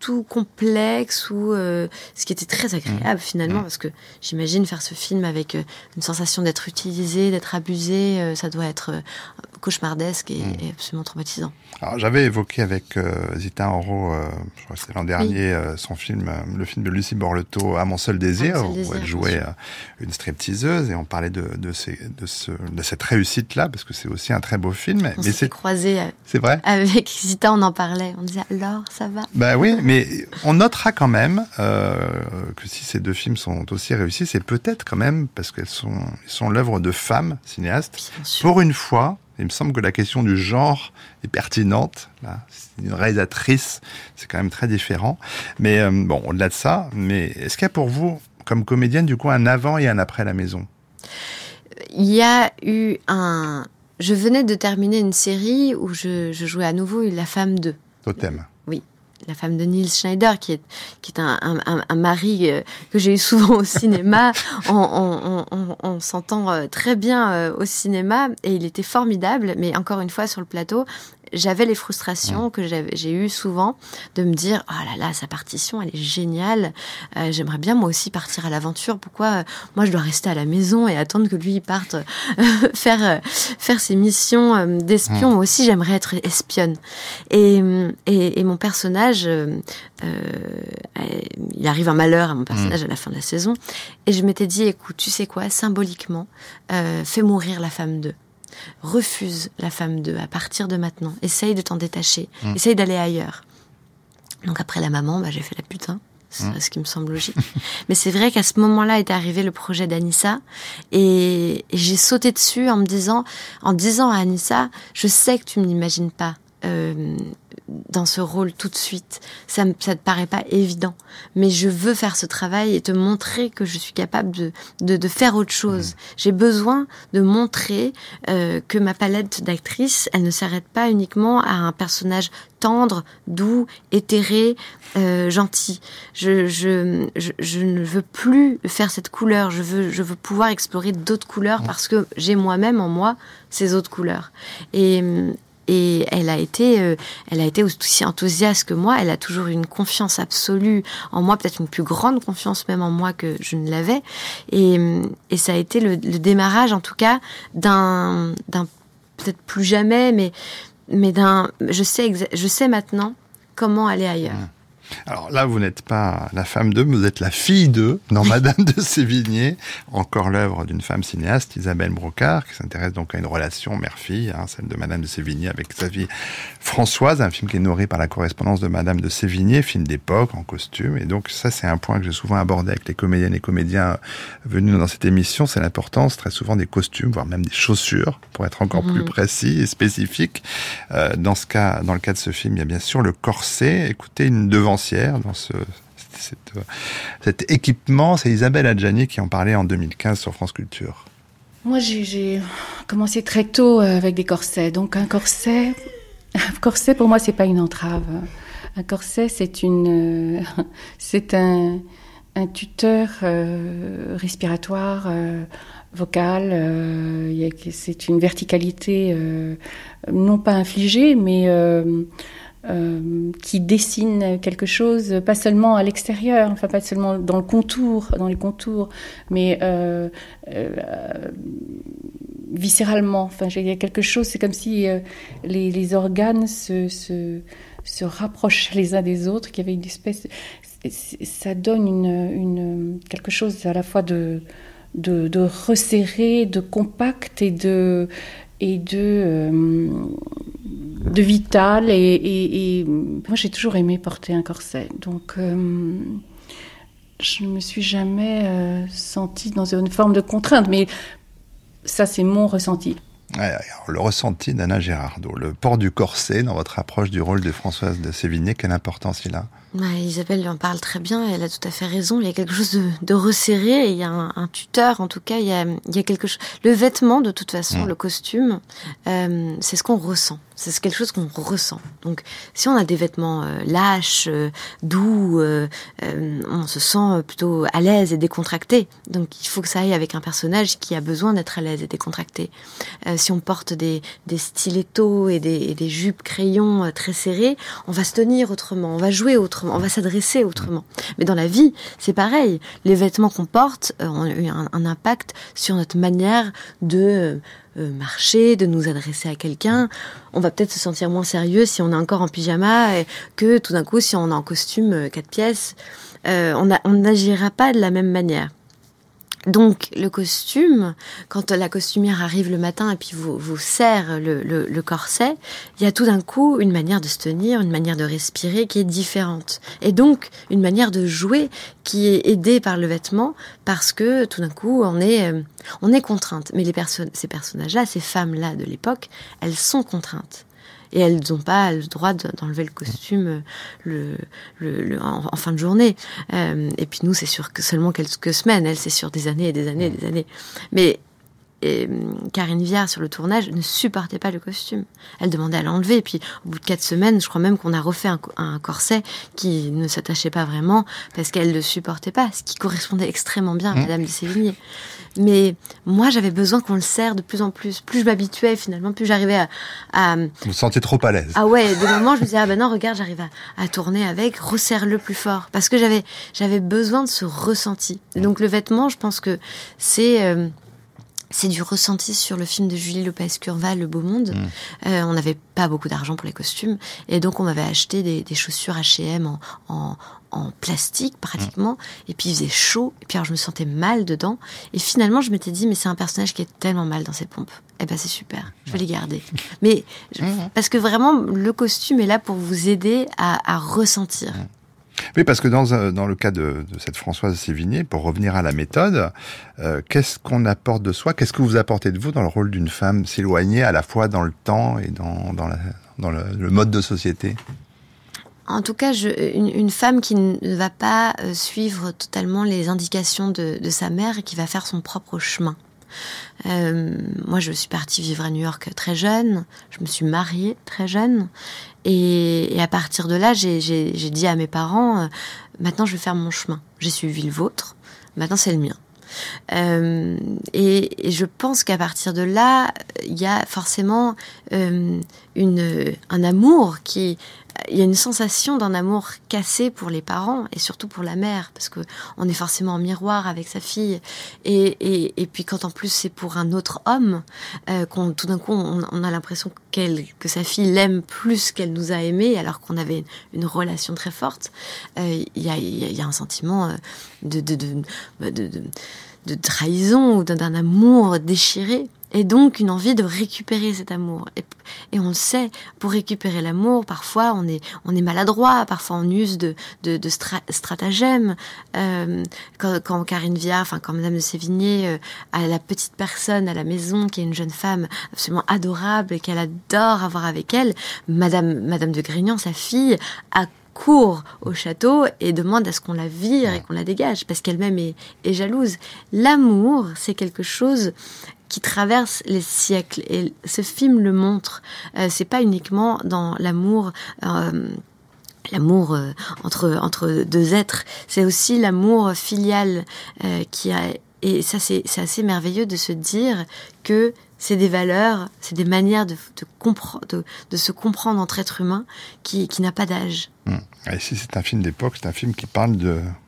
tout complexe ou euh, ce qui était très agréable mmh. finalement mmh. parce que j'imagine faire ce film avec euh, une sensation d'être utilisé, d'être abusé, euh, ça doit être cauchemardesque et, mmh. et, absolument traumatisant. Alors j'avais évoqué avec Zita Enro, je crois que c'était l'an dernier, oui. son film, le film de Lucie Borleto, À mon seul désir, mon seul où elle jouait une stripteaseuse et on parlait de, de, ces, de, ce, de cette réussite là parce que c'est aussi un très beau film. On s'est croisé. C'est vrai. Avec Zita, on en parlait, on disait alors ça va? Bah oui. Mais on notera quand même euh, que si ces deux films sont aussi réussis, c'est peut-être quand même parce qu'elles sont, sont l'œuvre de femmes cinéastes. Pour une fois, il me semble que la question du genre est pertinente. Là, une réalisatrice, c'est quand même très différent. Mais euh, bon, au-delà de ça, mais est-ce qu'il y a pour vous, comme comédienne, du coup, un avant et un après la maison? Il y a eu un. Je venais de terminer une série où je, je jouais à nouveau La femme 2. Totem. La femme de Niels Schneider, qui est, qui est un, un, un mari euh, que j'ai eu souvent au cinéma. on, on, on, on s'entend très bien euh, au cinéma et il était formidable. Mais encore une fois, sur le plateau, j'avais les frustrations mmh. que j'ai eues souvent de me dire oh là là sa partition elle est géniale euh, j'aimerais bien moi aussi partir à l'aventure pourquoi euh, moi je dois rester à la maison et attendre que lui il parte euh, faire faire ses missions euh, d'espion mmh. moi aussi j'aimerais être espionne et, et, et mon personnage euh, il arrive un malheur à mon personnage mmh. à la fin de la saison et je m'étais dit écoute tu sais quoi symboliquement fais mourir la femme d'eux refuse la femme d'eux à partir de maintenant. Essaye de t'en détacher. Mmh. Essaye d'aller ailleurs. Donc après la maman, bah, j'ai fait la putain. C'est mmh. ce qui me semble logique. Mais c'est vrai qu'à ce moment-là est arrivé le projet d'Anissa et, et j'ai sauté dessus en me disant, en disant à Anissa, je sais que tu ne m'imagines pas euh, dans ce rôle tout de suite. Ça ne te paraît pas évident. Mais je veux faire ce travail et te montrer que je suis capable de, de, de faire autre chose. Mmh. J'ai besoin de montrer euh, que ma palette d'actrices, elle ne s'arrête pas uniquement à un personnage tendre, doux, éthéré, euh, gentil. Je, je, je, je, ne veux plus faire cette couleur. Je veux, je veux pouvoir explorer d'autres couleurs mmh. parce que j'ai moi-même en moi ces autres couleurs. Et, et elle a été, euh, elle a été aussi enthousiaste que moi. Elle a toujours eu une confiance absolue en moi, peut-être une plus grande confiance même en moi que je ne l'avais. Et, et ça a été le, démarrage, en tout cas, d'un, peut-être plus jamais, mais mais d'un, je sais, je sais maintenant comment aller ailleurs. Alors là, vous n'êtes pas la femme d'eux, vous êtes la fille d'eux, dans Madame de Sévigné, encore l'œuvre d'une femme cinéaste, Isabelle Brocard, qui s'intéresse donc à une relation mère-fille, hein, celle de Madame de Sévigné avec sa fille Françoise, un film qui est nourri par la correspondance de Madame de Sévigné, film d'époque, en costume. Et donc ça, c'est un point que j'ai souvent abordé avec les comédiennes et comédiens venus dans cette émission, c'est l'importance très souvent des costumes, voire même des chaussures, pour être encore plus mhm. précis et spécifique. Euh, dans ce cas, dans le cas de ce film, il y a bien sûr le corset. Écoutez, une devant dans ce, cet équipement. C'est Isabelle Adjani qui en parlait en 2015 sur France Culture. Moi, j'ai commencé très tôt euh, avec des corsets. Donc, un corset, un corset pour moi, c'est pas une entrave. Un corset, c'est c'est un, tuteur euh, respiratoire, euh, vocal. c'est une verticalité non pas infligée, mais euh, qui dessine quelque chose, pas seulement à l'extérieur, enfin pas seulement dans le contour, dans les contours, mais euh, euh, viscéralement. Enfin, il y quelque chose, c'est comme si les, organes se, se, rapprochent les uns des autres, qu'il y avait une espèce, ça donne une, quelque chose à la fois de, de, de resserré, de compact et de et de de vital. Et, moi, j'ai toujours aimé porter un corset. Donc, euh, je ne me suis jamais euh, sentie dans une forme de contrainte. Mais ça, c'est mon ressenti. le ressenti d'Anna Gérardot, le port du corset dans votre approche du rôle de Françoise de Sévigné, quelle importance il a? Isabelle en parle très bien, elle a tout à fait raison. Il y a quelque chose de, resserré, il y a un, tuteur, en tout cas, il y a, quelque chose. Le vêtement, de toute façon, mm. le costume, euh, c'est ce qu'on ressent. C'est quelque chose qu'on ressent. Donc, si on a des vêtements euh, lâches, euh, doux, on se sent plutôt à l'aise et décontracté. Donc, il faut que ça aille avec un personnage qui a besoin d'être à l'aise et décontracté. si on porte des, stilettos et des, et des jupes crayons très serrées, on va se tenir autrement, on va jouer autrement on va s'adresser autrement. Mais dans la vie, c'est pareil. Les vêtements qu'on porte euh, ont eu un, impact sur notre manière de euh, marcher, de nous adresser à quelqu'un. On va peut-être se sentir moins sérieux si on est encore en pyjama que tout d'un coup si on est en costume euh, quatre pièces. on n'agira pas de la même manière. Donc le costume, quand la costumière arrive le matin et puis vous, vous serre le, corset, il y a tout d'un coup une manière de se tenir, une manière de respirer qui est différente. Et donc une manière de jouer qui est aidée par le vêtement parce que tout d'un coup on est, euh, on est contrainte. Mais les personnes, ces personnages-là, ces femmes-là de l'époque, elles sont contraintes et elles n'ont pas le droit d'enlever le costume le, le, en, fin de journée. Euh, et puis nous, c'est sûr que seulement quelques semaines, elles, c'est sur des années et des années et des années. Mais et Karine Viard sur le tournage ne supportait pas le costume. Elle demandait à l'enlever. Et puis au bout de quatre semaines, je crois même qu'on a refait un, corset qui ne s'attachait pas vraiment parce qu'elle ne le supportait pas, ce qui correspondait extrêmement bien à mmh. Madame de Sévigné. Mais moi, j'avais besoin qu'on le serre de plus en plus. Plus je m'habituais, finalement, plus j'arrivais à, Vous vous sentiez trop à l'aise. Ah ouais, des moments, je me disais, ah ben non, regarde, j'arrive à, tourner avec, resserre-le plus fort. Parce que j'avais, j'avais besoin de ce ressenti. Et donc le vêtement, je pense que c'est... Euh, c'est du ressenti sur le film de Julie Lopez Curva, Le Beau Monde. Mm. Euh, on n'avait pas beaucoup d'argent pour les costumes et donc on m'avait acheté des, chaussures H&M en, plastique pratiquement. Mm. Et puis il faisait chaud et puis alors je me sentais mal dedans. Et finalement je m'étais dit mais c'est un personnage qui est tellement mal dans ses pompes. Eh ben c'est super, je vais les garder. Mais mm. parce que vraiment le costume est là pour vous aider à, ressentir. Oui, parce que dans, dans le cas de, cette Françoise Sévigné, pour revenir à la méthode, euh, qu'est-ce qu'on apporte de soi? Qu'est-ce que vous apportez de vous dans le rôle d'une femme? S'éloignée à la fois dans le temps et dans, dans, le, mode de société? En tout cas, une, femme qui ne va pas euh, suivre totalement les indications de, de sa mère et qui va faire son propre chemin. Euh, moi, je suis partie vivre à New York très jeune. Je me suis mariée très jeune. Et, à partir de là, j'ai dit à mes parents, euh, maintenant je vais faire mon chemin. J'ai suivi le vôtre, maintenant c'est le mien. Euh, et, je pense qu'à partir de là, il y a forcément euh, un amour qui il y a une sensation d'un amour cassé pour les parents et surtout pour la mère parce que on est forcément en miroir avec sa fille. Et, et, puis quand en plus c'est pour un autre homme euh, qu'on tout d'un coup on, a l'impression qu'elle que sa fille l'aime plus qu'elle nous a aimé alors qu'on avait une relation très forte euh, il y, a, un sentiment euh, de, de, de, de, de trahison ou d'un amour déchiré et donc une envie de récupérer cet amour. Et, et on le sait, pour récupérer l'amour, parfois on est, on est maladroit, parfois on use de, de, de stratagèmes. Euh, quand, quand Karine Viard, enfin quand Madame de Sévigné euh, a la petite personne à la maison, qui est une jeune femme absolument adorable et qu'elle adore avoir avec elle, Madame, Madame de Grignan, sa fille, a court au château et demande à ce qu'on la vire et qu'on la dégage parce qu'elle-même est, est, jalouse. L'amour, c'est quelque chose qui traverse les siècles et ce film le montre. Euh, c'est pas uniquement dans l'amour. Euh, l'amour euh, entre entre deux êtres, c'est aussi l'amour filial qui a et ça c'est assez merveilleux de se dire que c'est des valeurs, c'est des manières de, de, de, se comprendre entre êtres humains qui, qui n'a pas d'âge. Hum. Et si c'est un film d'époque, c'est un film qui parle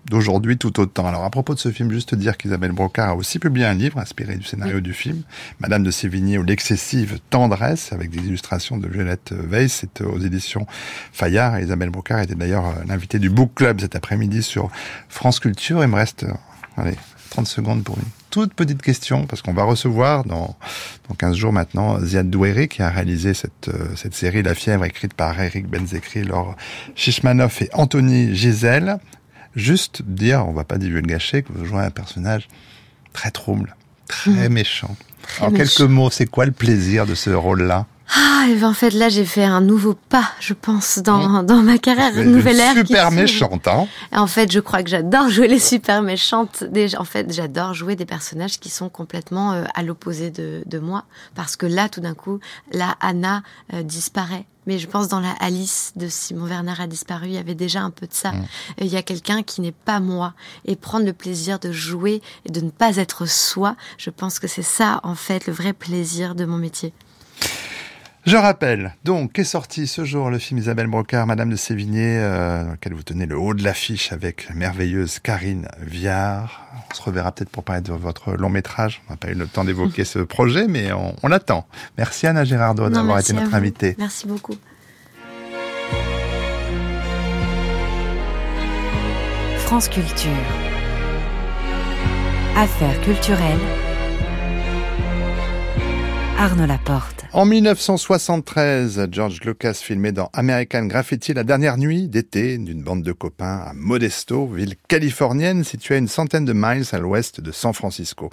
d'aujourd'hui tout autant. Alors à propos de ce film, juste dire qu'Isabelle Brocard a aussi publié un livre inspiré du scénario du film, Madame de Sévigné ou l'excessive tendresse, avec des illustrations de Violette Weiss, c'est aux éditions Fayard. Et Isabelle Brocard était d'ailleurs euh, l'invitée du Book Club cet après-midi sur France Culture. Il me reste, euh, allez, 30 secondes pour une toute petite question, parce qu'on va recevoir dans, dans 15 jours maintenant Ziad Douéré, qui a réalisé cette, euh, cette série La fièvre, écrite par Eric Benzekri, Laure Shishmanov et Anthony Gisèle. Juste dire, on va pas divulgacher, que vous jouez un personnage très trouble, très mmh. méchant. en quelques mots, c'est quoi le plaisir de ce rôle-là? Ah, et ben en fait là j'ai fait un nouveau pas, je pense, dans, dans ma carrière, une nouvelle ère. Super méchante, hein. En fait, je crois que j'adore jouer les super méchantes. En fait, j'adore jouer des personnages qui sont complètement euh, à l'opposé de, de moi, parce que là, tout d'un coup, la Anna euh, disparaît. Mais je pense dans la Alice de Simon Werner a disparu, il y avait déjà un peu de ça. Il y a quelqu'un qui n'est pas moi et prendre le plaisir de jouer et de ne pas être soi. Je pense que c'est ça en fait le vrai plaisir de mon métier. Je rappelle donc qu'est sorti ce jour le film Isabelle Brocard, Madame de Sévigné, euh, dans lequel vous tenez le haut de l'affiche avec la merveilleuse Karine Viard. On se reverra peut-être pour parler de votre long métrage. On n'a pas eu le temps d'évoquer ce projet, mais on, on attend. Merci Anna Gérardo d'avoir été notre invitée. Merci beaucoup. France Culture. Affaires culturelles. En 1973, George Lucas filmait dans American Graffiti la dernière nuit d'été d'une bande de copains à Modesto, ville californienne située à une centaine de miles à l'ouest de San Francisco.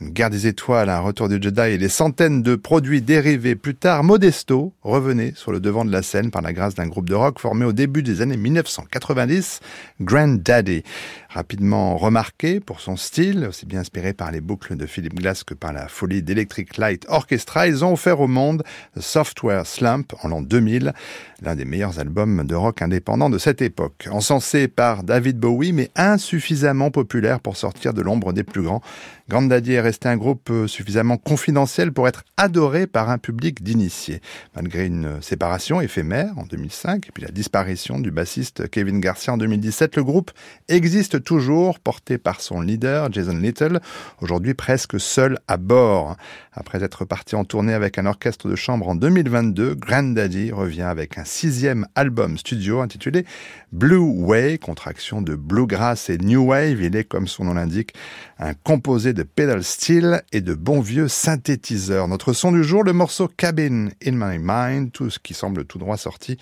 Une guerre des étoiles, un retour du Jedi et des centaines de produits dérivés plus tard, Modesto revenait sur le devant de la scène par la grâce d'un groupe de rock formé au début des années 1990, Grand Daddy. Rapidement remarqué pour son style, aussi bien inspiré par les boucles de Philip Glass que par la folie d'Electric Light Orchestra, ils ont offert au monde The Software Slump en l'an 2000, l'un des meilleurs albums de rock indépendant de cette époque. Encensé par David Bowie, mais insuffisamment populaire pour sortir de l'ombre des plus grands, Grand Daddy est resté un groupe euh, suffisamment confidentiel pour être adoré par un public d'initiés. Malgré une séparation éphémère en 2005 et puis la disparition du bassiste Kevin Garcia en 2017, le groupe existe toujours, porté par son leader Jason Little, aujourd'hui presque seul à bord. Après être parti en tournée avec un orchestre de chambre en 2022, Grand Daddy revient avec un sixième album studio intitulé Blue Way, contraction de bluegrass et new wave. Il est, comme son nom l'indique, un composé de pedal steel et de bons vieux synthétiseurs. Notre son du jour, le morceau Cabin in My Mind, tout ce qui semble tout droit sorti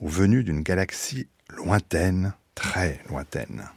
ou venu d'une galaxie lointaine, très lointaine.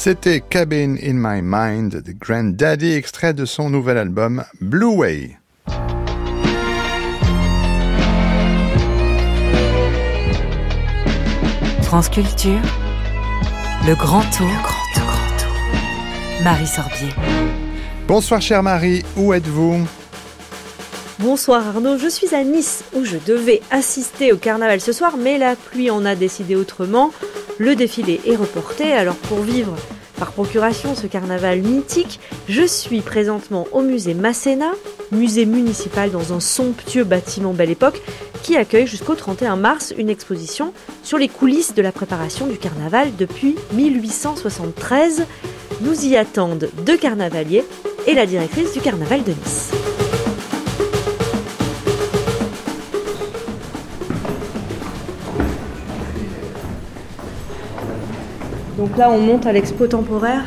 C'était Cabin in My Mind de Grand Daddy, extrait de son nouvel album Blue Way. France Culture, le grand tour. Le grand tour. Grand tour. Marie Sorbier. Bonsoir chère Marie, où êtes-vous? Bonsoir Arnaud, je suis à Nice où je devais assister au carnaval ce soir, mais la pluie en a décidé autrement. Le défilé est reporté, alors pour vivre par procuration ce carnaval mythique, je suis présentement au musée Masséna, musée municipal dans un somptueux bâtiment Belle Époque, qui accueille jusqu'au 31 mars une exposition sur les coulisses de la préparation du carnaval depuis 1873. Nous y attendent deux carnavaliers et la directrice du carnaval de Nice. Donc là, on monte à l'expo temporaire.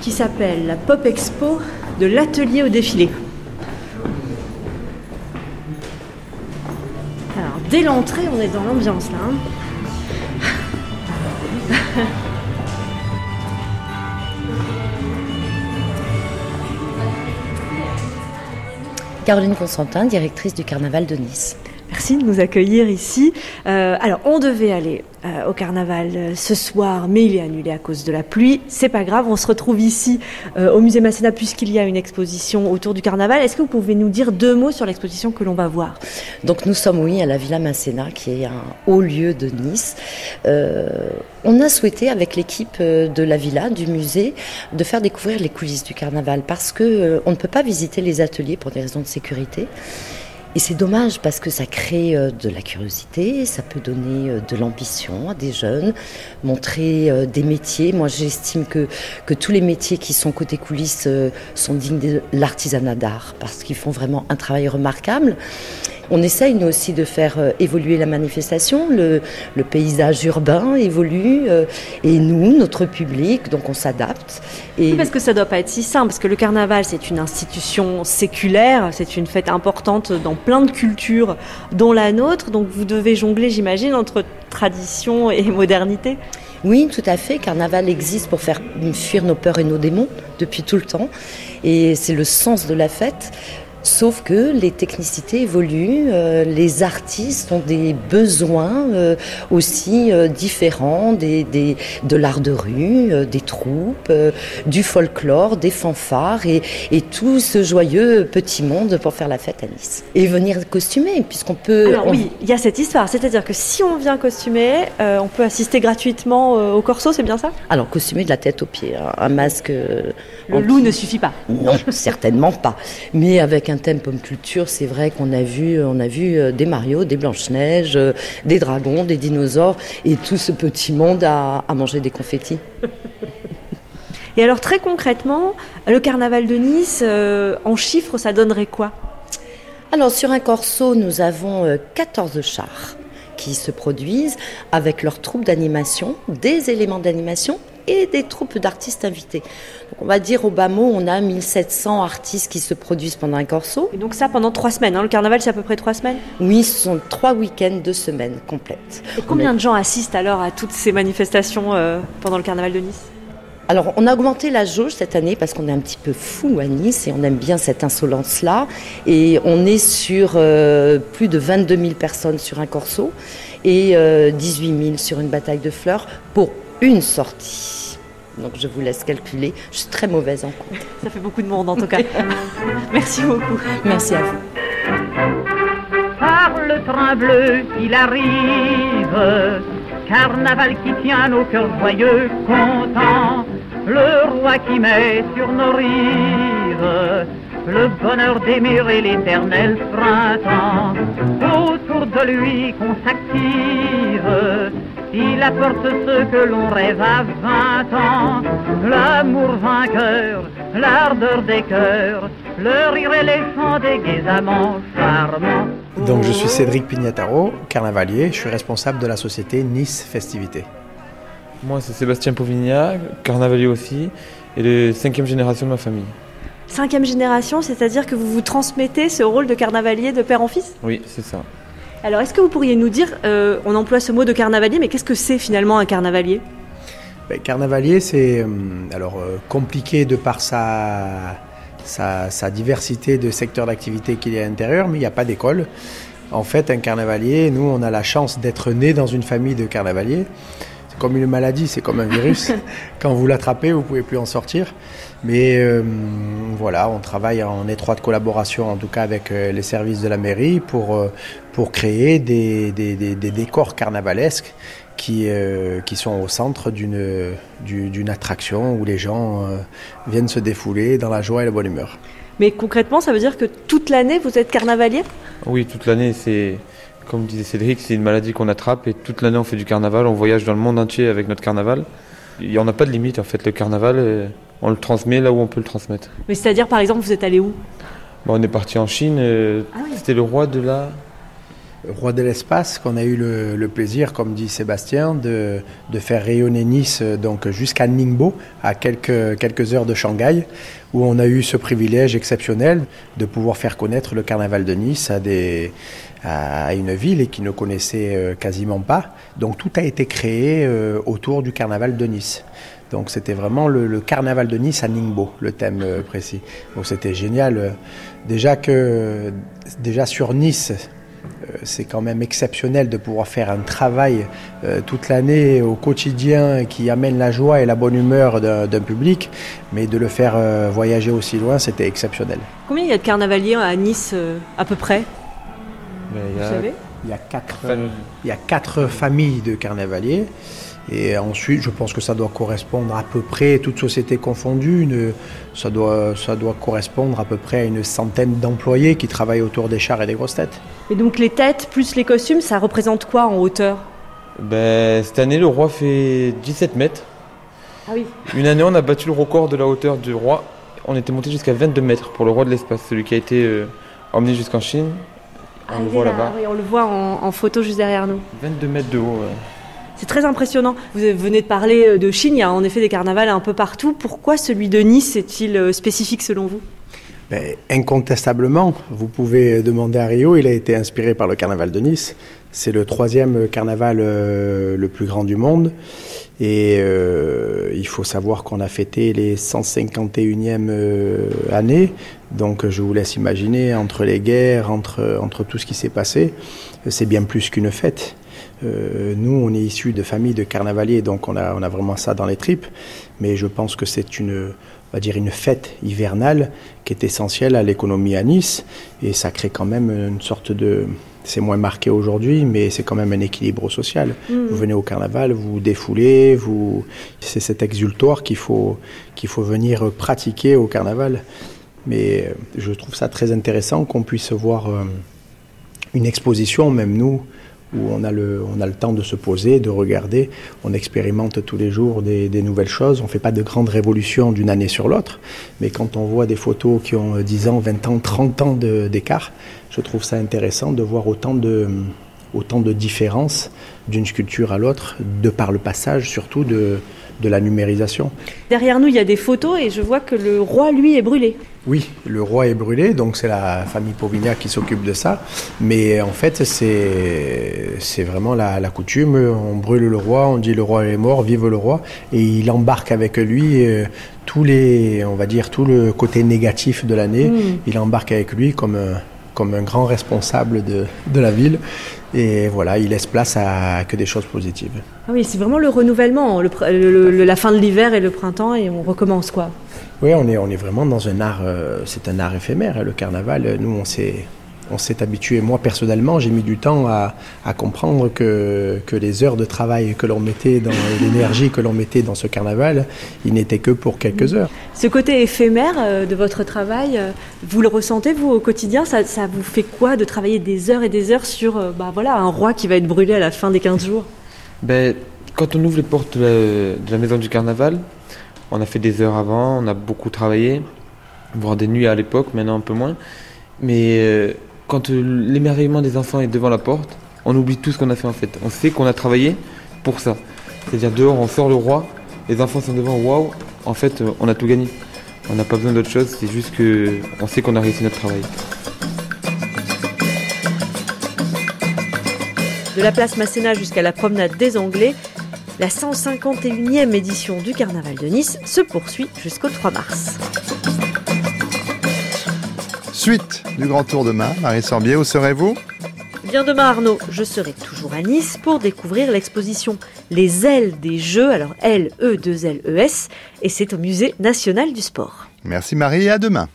Qui s'appelle la Pop Expo de l'atelier au défilé. Alors, dès l'entrée, on est dans l'ambiance là. hein. Caroline Constantin, directrice du carnaval de Nice. Merci de nous accueillir ici. Euh, alors, on devait aller euh, au carnaval euh, ce soir, mais il est annulé à cause de la pluie. C'est pas grave, on se retrouve ici au musée Masséna puisqu'il y a une exposition autour du carnaval. Est-ce que vous pouvez nous dire deux mots sur l'exposition que l'on va voir? Donc nous sommes, oui, à la Villa Masséna, qui est un haut lieu de Nice. On a souhaité, avec l'équipe de la Villa, du musée, de faire découvrir les coulisses du carnaval, parce que on ne peut pas visiter les ateliers pour des raisons de sécurité. Et c'est dommage parce que ça crée euh, de la curiosité, ça peut donner euh, de l'ambition à des jeunes, montrer euh, des métiers. Moi, j'estime que, que tous les métiers qui sont côté coulisses sont dignes de l'artisanat d'art parce qu'ils font vraiment un travail remarquable. On essaye, nous aussi, de faire euh, évoluer la manifestation. Le, le paysage urbain évolue euh, et nous, notre public, donc on s'adapte. Et Oui, Parce que ça doit pas être si simple, parce que le carnaval, c'est une institution séculaire, c'est une fête importante dans plein de cultures, dont la nôtre. Donc vous devez jongler, j'imagine, entre tradition et modernité. Oui, tout à fait. Carnaval existe pour faire fuir nos peurs et nos démons depuis tout le temps. Et c'est le sens de la fête. Sauf que les technicités évoluent, euh, les artistes ont des besoins euh, aussi euh, différents, des, des, de l'art de rue, des troupes, du folklore, des fanfares et, et, tout ce joyeux petit monde pour faire la fête à Nice. Et venir costumer, puisqu'on peut... Alors oui, il y a cette histoire, c'est-à-dire que si on vient costumer, on peut assister gratuitement au corso, c'est bien ça? Alors costumer de la tête aux pieds, hein. un masque... Le loup ne suffit pas Non, certainement pas. Mais avec un thème pomme culture, c'est vrai qu'on a vu, on a vu euh, des Mario, des Blanche-Neige, euh, des dragons, des dinosaures et tout ce petit monde à, manger des confettis. Et alors très concrètement, le carnaval de Nice, euh, en chiffres, ça donnerait quoi? Alors sur un corso, nous avons 14 chars qui se produisent avec leurs troupes d'animation, des éléments d'animation et des troupes d'artistes invités. Donc on va dire au bas mot, on a 1700 artistes qui se produisent pendant un corso. Et donc ça pendant trois semaines, hein. le carnaval c'est à peu près trois semaines? Oui, ce sont trois week-ends, deux semaines complètes. Et combien de gens assistent alors à toutes ces manifestations euh, pendant le carnaval de Nice? Alors, on a augmenté la jauge cette année parce qu'on est un petit peu fou à Nice et on aime bien cette insolence-là. Et on est sur euh, plus de 22 000 personnes sur un corso et 18 euh, 000 sur une bataille de fleurs pour une sortie. Donc je vous laisse calculer. Je suis très mauvaise en compte. Ça fait beaucoup de monde en tout cas. Merci beaucoup. Merci à vous. Par le train bleu, il arrive. Carnaval qui tient nos cœurs joyeux, contents. Le roi qui met sur nos rives le bonheur d'aimer et l'éternel printemps. Autour de lui qu'on s'active il apporte ce que l'on rêve à 20 ans, l'amour vainqueur, l'ardeur des cœurs, le rire et les chants des amants charmants. Donc je suis Cédric Pignataro, carnavalier, je suis responsable de la société Nice Festivité. Moi c'est Sébastien Pauvignac, carnavalier aussi, et de cinquième génération de ma famille. Cinquième génération, c'est-à-dire que vous vous transmettez ce rôle de carnavalier de père en fils? Oui, c'est ça. Alors, est-ce que vous pourriez nous dire, euh, on emploie ce mot de carnavalier, mais qu'est-ce que c'est finalement un carnavalier? Ben, Carnavalier, c'est euh, alors euh, compliqué de par sa, sa, diversité de secteurs d'activité qu'il y a à l'intérieur, mais il n'y a pas d'école. En fait, un carnavalier, nous, on a la chance d'être né dans une famille de carnavaliers. C'est comme une maladie, c'est comme un virus. Quand vous l'attrapez, vous pouvez plus en sortir. Mais euh, voilà, on travaille en étroite collaboration, en tout cas avec euh, les services de la mairie, pour, euh, pour créer des, des, des, des, décors carnavalesques qui, qui sont au centre d'une, d'une attraction où les gens viennent se défouler dans la joie et la bonne humeur. Mais concrètement, ça veut dire que toute l'année, vous êtes carnavalier? Oui, toute l'année, c'est comme disait Cédric, c'est une maladie qu'on attrape et toute l'année on fait du carnaval, on voyage dans le monde entier avec notre carnaval. Il n'y en a pas de limite en fait, le carnaval on le transmet là où on peut le transmettre. Mais c'est-à-dire, par exemple, vous êtes allé où? On est parti en Chine. Euh, ah c'était le roi de la. Le roi de l'espace qu'on a eu le, plaisir, comme dit Sébastien, de, de faire rayonner Nice donc jusqu'à Ningbo, à quelques, quelques heures de Shanghai, où on a eu ce privilège exceptionnel de pouvoir faire connaître le carnaval de Nice à, des, à une ville qui ne connaissait euh, quasiment pas. Donc tout a été créé euh, autour du carnaval de Nice. Donc c'était vraiment le, carnaval de Nice à Ningbo, le thème euh, précis. Donc c'était génial. Déjà que déjà sur Nice, euh, c'est quand même exceptionnel de pouvoir faire un travail euh, toute l'année au quotidien qui amène la joie et la bonne humeur d'un public, mais de le faire voyager aussi loin, c'était exceptionnel. Combien il y a de carnavaliers à Nice à peu près? Vous savez? Il y, a quatre, il y a quatre familles de carnavaliers. Et ensuite, je pense que ça doit correspondre à peu près, toute société confondue, ça, doit, ça doit correspondre à peu près à une centaine d'employés qui travaillent autour des chars et des grosses têtes. Et donc les têtes plus les costumes, ça représente quoi en hauteur? Ben, Cette année, le roi fait 17 mètres. Ah oui. Une année, on a battu le record de la hauteur du roi. On était monté jusqu'à 22 mètres pour le roi de l'espace, celui qui a été euh, emmené jusqu'en Chine. On ah, le voit là-bas. Oui, on le voit en, en, photo juste derrière nous. 22 mètres de haut. C'est très impressionnant. Vous venez de parler euh, de Chine, il y a en effet des carnavals un peu partout. Pourquoi celui de Nice est-il euh, spécifique selon vous? Ben, Incontestablement, vous pouvez demander à Rio, il a été inspiré par le carnaval de Nice. C'est le troisième carnaval euh, le plus grand du monde. Et euh, il faut savoir qu'on a fêté les 151e euh, années. Donc je vous laisse imaginer, entre les guerres, entre, entre tout ce qui s'est passé, c'est bien plus qu'une fête. Euh, nous, on est issus de familles de carnavaliers, donc on a, on a vraiment ça dans les tripes. Mais je pense que c'est une, on va dire une fête hivernale qui est essentielle à l'économie à Nice. Et ça crée quand même une sorte de, c'est moins marqué aujourd'hui, mais c'est quand même un équilibre social. Mm. Vous venez au carnaval, vous vous défoulez, vous... c'est cet exultoire qu'il faut, qu'il faut venir pratiquer au carnaval. Mais euh, je trouve ça très intéressant qu'on puisse voir euh, une exposition, même nous, où on a, le, on a le temps de se poser, de regarder. On expérimente tous les jours des, des nouvelles choses. On ne fait pas de grandes révolutions d'une année sur l'autre. Mais quand on voit des photos qui ont 10 ans, 20 ans, 30 ans d'écart, je trouve ça intéressant de voir autant de, autant de différences d'une sculpture à l'autre, de par le passage surtout de, de la numérisation. Derrière nous, il y a des photos et je vois que le roi, lui, est brûlé. Oui, le roi est brûlé, donc c'est la famille Pauvignac qui s'occupe de ça. Mais en fait, c'est vraiment la, la coutume. On brûle le roi, on dit le roi est mort, vive le roi, et il embarque avec lui euh, tous les, on va dire tout le côté négatif de l'année. Mm. Il embarque avec lui comme un, comme un grand responsable de, de la ville. Et voilà, il laisse place à que des choses positives. Ah oui, c'est vraiment le renouvellement, le pr- le- le- la fin de l'hiver et le printemps et on recommence quoi. Oui, on est, on est vraiment dans un art, euh, c'est un art éphémère, hein, le carnaval. Nous, on s'est, on s'est habitué. Moi, personnellement, j'ai mis du temps à, à comprendre que, que les heures de travail que l'on mettait dans l'énergie que l'on mettait dans ce carnaval, il n'était que pour quelques heures. Ce côté éphémère euh, de votre travail, euh, vous le ressentez vous au quotidien? Ça, ça vous fait quoi de travailler des heures et des heures sur bah, voilà, un roi qui va être brûlé à la fin des 15 jours? Ben, quand on ouvre les portes de la, de la maison du carnaval, on a fait des heures avant, on a beaucoup travaillé, voire des nuits à l'époque, maintenant un peu moins. Mais euh, quand euh, l'émerveillement des enfants est devant la porte, on oublie tout ce qu'on a fait en fait. On sait qu'on a travaillé pour ça. C'est-à-dire dehors, on sort le roi, les enfants sont devant, waouh, en fait, euh, on a tout gagné. On n'a pas besoin d'autre chose, c'est juste que on sait qu'on a réussi notre travail. De la place Masséna jusqu'à la promenade des Anglais, la 151e édition du Carnaval de Nice se poursuit jusqu'au 3 mars. Suite du Grand Tour demain. Marie Sorbier, où serez-vous? Bien demain Arnaud, je serai toujours à Nice pour découvrir l'exposition Les ailes des jeux, alors L E 2 L E S et c'est au musée national du sport. Merci Marie et à demain.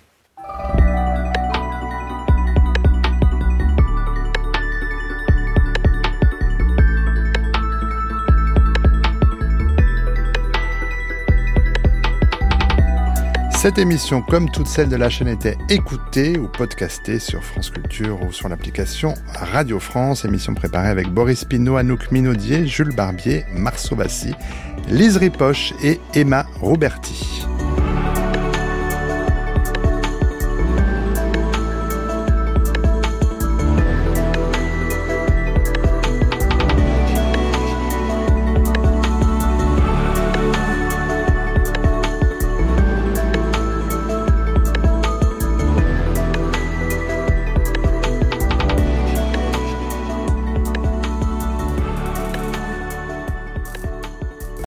Cette émission, comme toutes celles de la chaîne, était écoutée ou podcastée sur France Culture ou sur l'application Radio France. Émission préparée avec Boris Pinault, Anouk Minaudier, Jules Barbier, Marceau Bassi, Lise Ripoche et Emma Roberti.